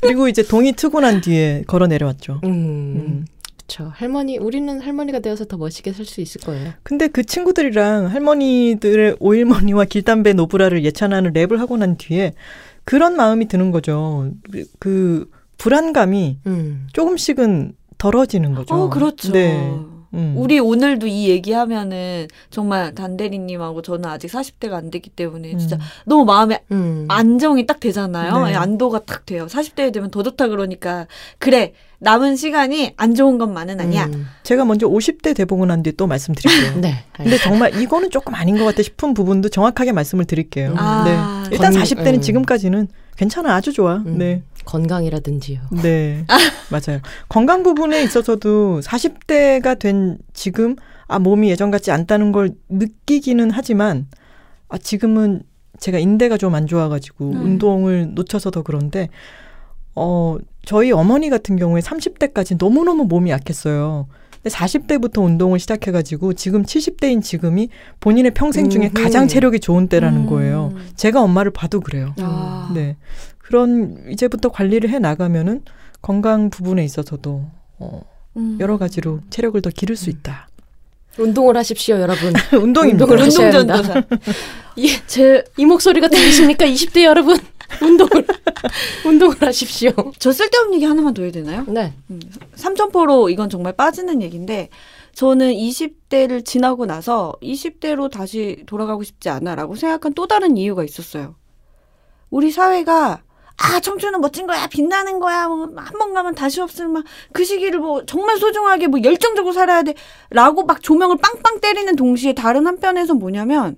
그리고 이제 동이 트고 난 뒤에 걸어 내려왔죠. 음. 음. 그렇죠. 할머니 우리는 할머니가 되어서 더 멋있게 살 수 있을 거예요. 근데 그 친구들이랑 할머니들의 오일머니와 길담배 노브라를 예찬하는 랩을 하고 난 뒤에 그런 마음이 드는 거죠. 그- 그 불안감이 음. 조금씩은 덜어지는 거죠. 어 그렇죠. 네. 음. 우리 오늘도 이 얘기하면은 정말 단대리님하고 저는 아직 40대가 안 됐기 때문에 진짜 음. 너무 마음에 음. 안정이 딱 되잖아요. 네. 안도가 딱 돼요. 40대 되면 더 좋다 그러니까 그래 남은 시간이 안 좋은 것만은 아니야. 음. 제가 먼저 50대 돼보고 난 뒤에 또 말씀드릴게요. 네. 근데 정말 이거는 조금 아닌 것 같아 싶은 부분도 정확하게 말씀을 드릴게요. 아. 네. 일단 건- 40대는 음. 지금까지는 괜찮아. 아주 좋아. 음. 네. 건강이라든지요. 네. 맞아요. 건강 부분에 있어서도 40대가 된 지금, 아, 몸이 예전 같지 않다는 걸 느끼기는 하지만, 아, 지금은 제가 인대가 좀 안 좋아가지고 음. 운동을 놓쳐서 더 그런데, 어, 저희 어머니 같은 경우에 30대까지 너무너무 몸이 약했어요. 근데 40대부터 운동을 시작해가지고 지금 70대인 지금이 본인의 평생 중에 음흠. 가장 체력이 좋은 때라는 음. 거예요. 제가 엄마를 봐도 그래요. 아. 네. 그런 이제부터 관리를 해 나가면은 건강 부분에 있어서도 어, 음. 여러 가지로 체력을 더 기를 수 있다. 운동을 하십시오, 여러분. 운동입니다. 운동을 운동. 전도사. 예, 제 이 목소리가 들리십니까? 20대 여러분. 운동을 운동을 하십시오. 저 쓸데없는 얘기 하나만 더 해야 되나요? 네. 삼천포로 이건 정말 빠지는 얘기인데 저는 20대를 지나고 나서 20대로 다시 돌아가고 싶지 않아라고 생각한 또 다른 이유가 있었어요. 우리 사회가 아 청춘은 멋진 거야 빛나는 거야 뭐 한 번 가면 다시 없을 막그 시기를 뭐 정말 소중하게 뭐 열정적으로 살아야 돼라고 막 조명을 빵빵 때리는 동시에 다른 한편에서 뭐냐면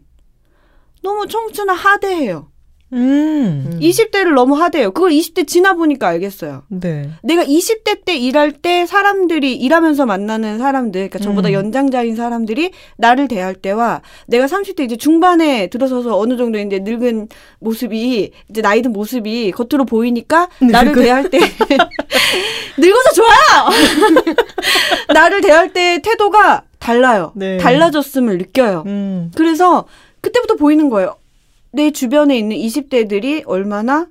너무 청춘은 하대해요. 음. 음. 20대를 너무 하대해요. 그걸 20대 지나 보니까 알겠어요. 네. 내가 20대 때 일할 때 사람들이 일하면서 만나는 사람들, 그러니까 저보다 음. 연장자인 사람들이 나를 대할 때와 내가 30대 이제 중반에 들어서서 어느 정도 이제 늙은 모습이 이제 나이 든 모습이 겉으로 보이니까 나를 늙은? 대할 때 늙어서 좋아요. 나를 대할 때 태도가 달라요. 네. 달라졌음을 느껴요. 음. 그래서 그때부터 보이는 거예요. 내 주변에 있는 20대들이 얼마나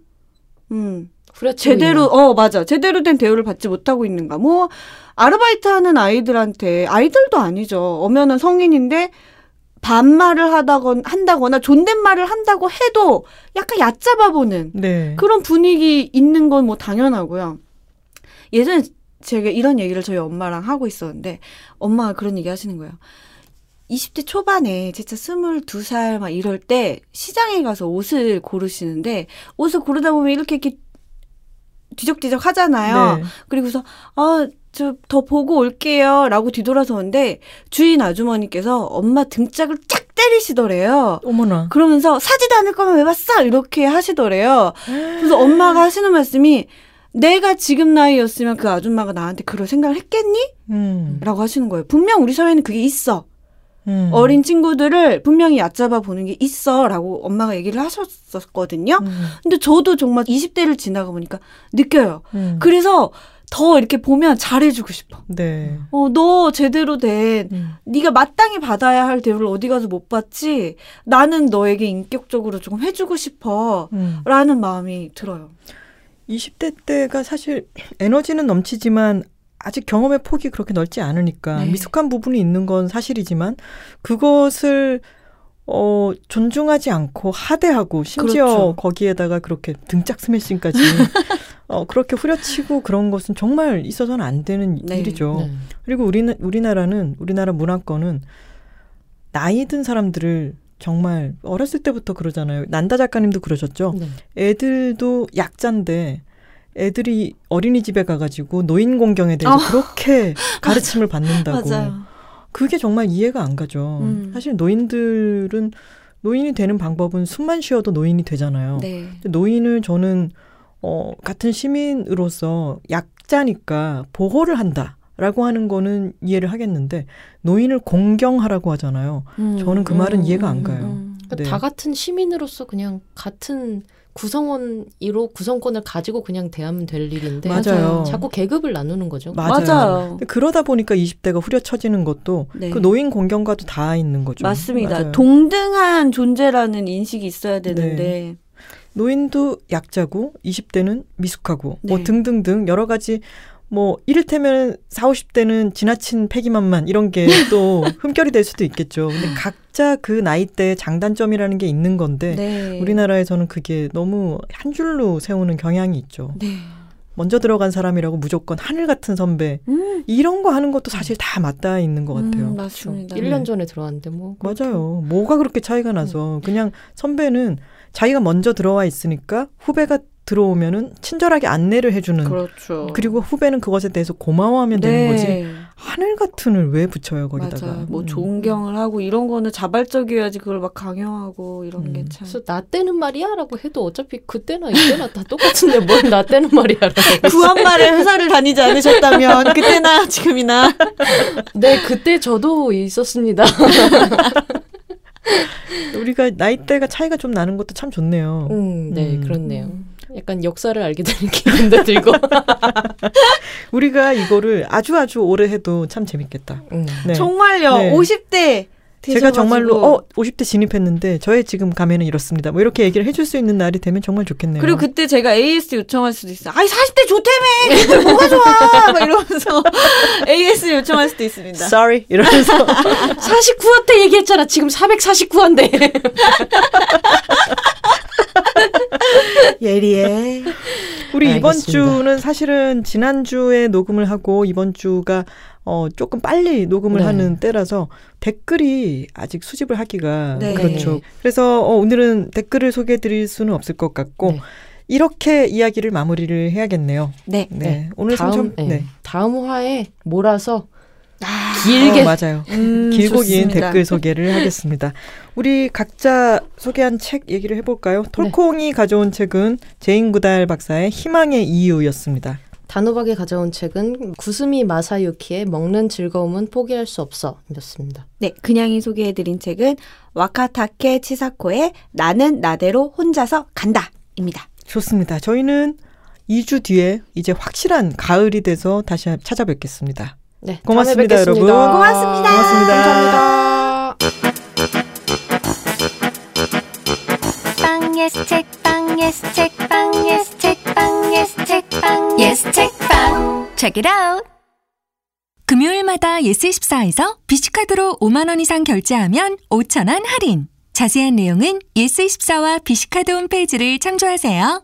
음 제대로 있는. 어 맞아. 제대로 된 대우를 받지 못하고 있는가 뭐 아르바이트 하는 아이들한테 아이들도 아니죠. 엄연한 성인인데 반말을 하다건 한다거나 존댓말을 한다고 해도 약간 얕잡아 보는 네. 그런 분위기 있는 건 뭐 당연하고요. 예전에 제가 이런 얘기를 저희 엄마랑 하고 있었는데 엄마가 그런 얘기 하시는 거예요 20대 초반에 진짜 22살 막 이럴 때 시장에 가서 옷을 고르시는데 옷을 고르다 보면 이렇게 이렇게 뒤적뒤적 하잖아요. 네. 그리고서 아, 저 더 보고 올게요. 라고 뒤돌아서는데 주인 아주머니께서 엄마 등짝을 쫙 때리시더래요. 어머나. 그러면서 사지도 않을 거면 왜 봤어? 이렇게 하시더래요. 그래서 엄마가 하시는 말씀이 내가 지금 나이였으면 그 아줌마가 나한테 그럴 생각을 했겠니? 음. 라고 하시는 거예요. 분명 우리 사회에는 그게 있어. 음. 어린 친구들을 분명히 얕잡아 보는 게 있어. 라고 엄마가 얘기를 하셨었거든요. 음. 근데 저도 정말 20대를 지나가 보니까 느껴요. 음. 그래서 더 이렇게 보면 잘해주고 싶어. 네. 어, 너 제대로 된, 음. 네가 마땅히 받아야 할 대우를 어디 가서 못 받지? 나는 너에게 인격적으로 조금 해주고 싶어. 음. 라는 마음이 들어요. 20대 때가 사실 에너지는 넘치지만 아직 경험의 폭이 그렇게 넓지 않으니까 네. 미숙한 부분이 있는 건 사실이지만 그것을 어 존중하지 않고 하대하고 심지어 그렇죠. 거기에다가 그렇게 등짝 스매싱까지 어 그렇게 후려치고 그런 것은 정말 있어서는 안 되는 네. 일이죠. 네. 그리고 우리 우리나라는 우리나라 문화권은 나이 든 사람들을 정말 어렸을 때부터 그러잖아요. 난다 작가님도 그러셨죠. 네. 애들도 약자인데 애들이 어린이집에 가가지고 노인 공경에 대해서 어. 그렇게 가르침을 받는다고. 맞아요. 그게 정말 이해가 안 가죠. 음. 사실 노인들은 노인이 되는 방법은 숨만 쉬어도 노인이 되잖아요. 네. 노인을 저는 어 같은 시민으로서 약자니까 보호를 한다 라고 하는 거는 이해를 하겠는데 노인을 공경하라고 하잖아요. 저는 그 말은 이해가 안 가요. 그러니까 네. 다 같은 시민으로서 그냥 같은 구성원으로 구성권을 가지고 그냥 대하면 될 일인데 맞아요. 자꾸 계급을 나누는 거죠. 맞아요. 맞아요. 근데 그러다 보니까 20대가 후려쳐지는 것도 네. 그 노인 공경과도 다 있는 거죠. 맞습니다. 맞아요. 동등한 존재라는 인식이 있어야 되는데. 노인도 약자고 20대는 미숙하고 뭐 네. 등등등 여러 가지 뭐 이를테면 4, 50대는 지나친 패기만만 이런 게 또 흠결이 될 수도 있겠죠. 근데 각자 그 나이대의 장단점이라는 게 있는 건데 네. 우리나라에서는 그게 너무 한 줄로 세우는 경향이 있죠. 네. 먼저 들어간 사람이라고 무조건 하늘 같은 선배 음, 이런 거 하는 것도 사실 다 맞닿아 있는 것 같아요. 음, 맞습니다. 1년 전에 들어왔는데 뭐 맞아요. 뭐가 그렇게 차이가 나서 그냥 선배는 자기가 먼저 들어와 있으니까 후배가 들어오면은 친절하게 안내를 해주는 그렇죠. 그리고 후배는 그것에 대해서 고마워하면 되는 거지 네. 하늘 같은을 왜 붙여요 거기다가 맞아. 뭐 음. 존경을 하고 이런 거는 자발적이어야지 그걸 막 강요하고 이런 음. 게 참. 그래서 나 때는 말이야라고 해도 어차피 그때나 이때나 다 똑같은데 뭘 나 때는 말이야라고. 구한 말에 회사를 다니지 않으셨다면 그때나 지금이나 네 그때 저도 있었습니다. 우리가 나이대가 차이가 좀 나는 것도 참 좋네요. 음, 네 음. 그렇네요. 약간 역사를 알게 되는 기분도 들고. 우리가 이거를 아주 아주 오래 해도 참 재밌겠다. 음. 네. 정말요. 네. 50대 제가 정말로 어 50대 진입했는데 저의 지금 가면은 이렇습니다. 뭐 이렇게 얘기를 해줄 수 있는 날이 되면 정말 좋겠네요. 그리고 그때 제가 AS 요청할 수도 있어. 아이 40대 좋다며. 뭐가 좋아. 막 이러면서 AS 요청할 수도 있습니다. sorry 이러면서 49한테 얘기했잖아. 지금 449한데. 예리해. 우리 이번 알겠습니다. 주는 사실은 지난 주에 녹음을 하고 이번 주가 어 조금 빨리 녹음을 네. 하는 때라서 댓글이 아직 수집을 하기가 네. 그렇죠. 그래서 어, 오늘은 댓글을 소개해 드릴 수는 없을 것 같고 네. 이렇게 이야기를 마무리를 해야겠네요. 네. 네. 오늘 다음 상점 네. 네. 다음 화에 몰아서 아, 길게 어, 맞아요. 음, 길고 긴 좋습니다. 댓글 소개를 하겠습니다. 우리 각자 소개한 책 얘기를 해볼까요? 톨콩이 가져온 책은 제인 구달 박사의 희망의 이유였습니다. 단호박이 가져온 책은 구스미 마사유키의 먹는 즐거움은 포기할 수 없어였습니다. 네, 그냥이 소개해드린 책은 와카타케 치사코의 나는 나대로 혼자서 간다입니다. 좋습니다. 저희는 2주 뒤에 이제 확실한 가을이 돼서 다시 찾아뵙겠습니다. 네, 고맙습니다. 여러분. 고맙습니다. 고맙습니다. 감사합니다. 빵 예스 책빵 예스 책빵 예스 책빵 예스 책빵 예스 책빵 Check it out. 금요일마다 예스24에서 비시카드로 5만 원 이상 결제하면 5천 원 할인. 자세한 내용은 예스24와 비시카드 홈페이지를 참조하세요.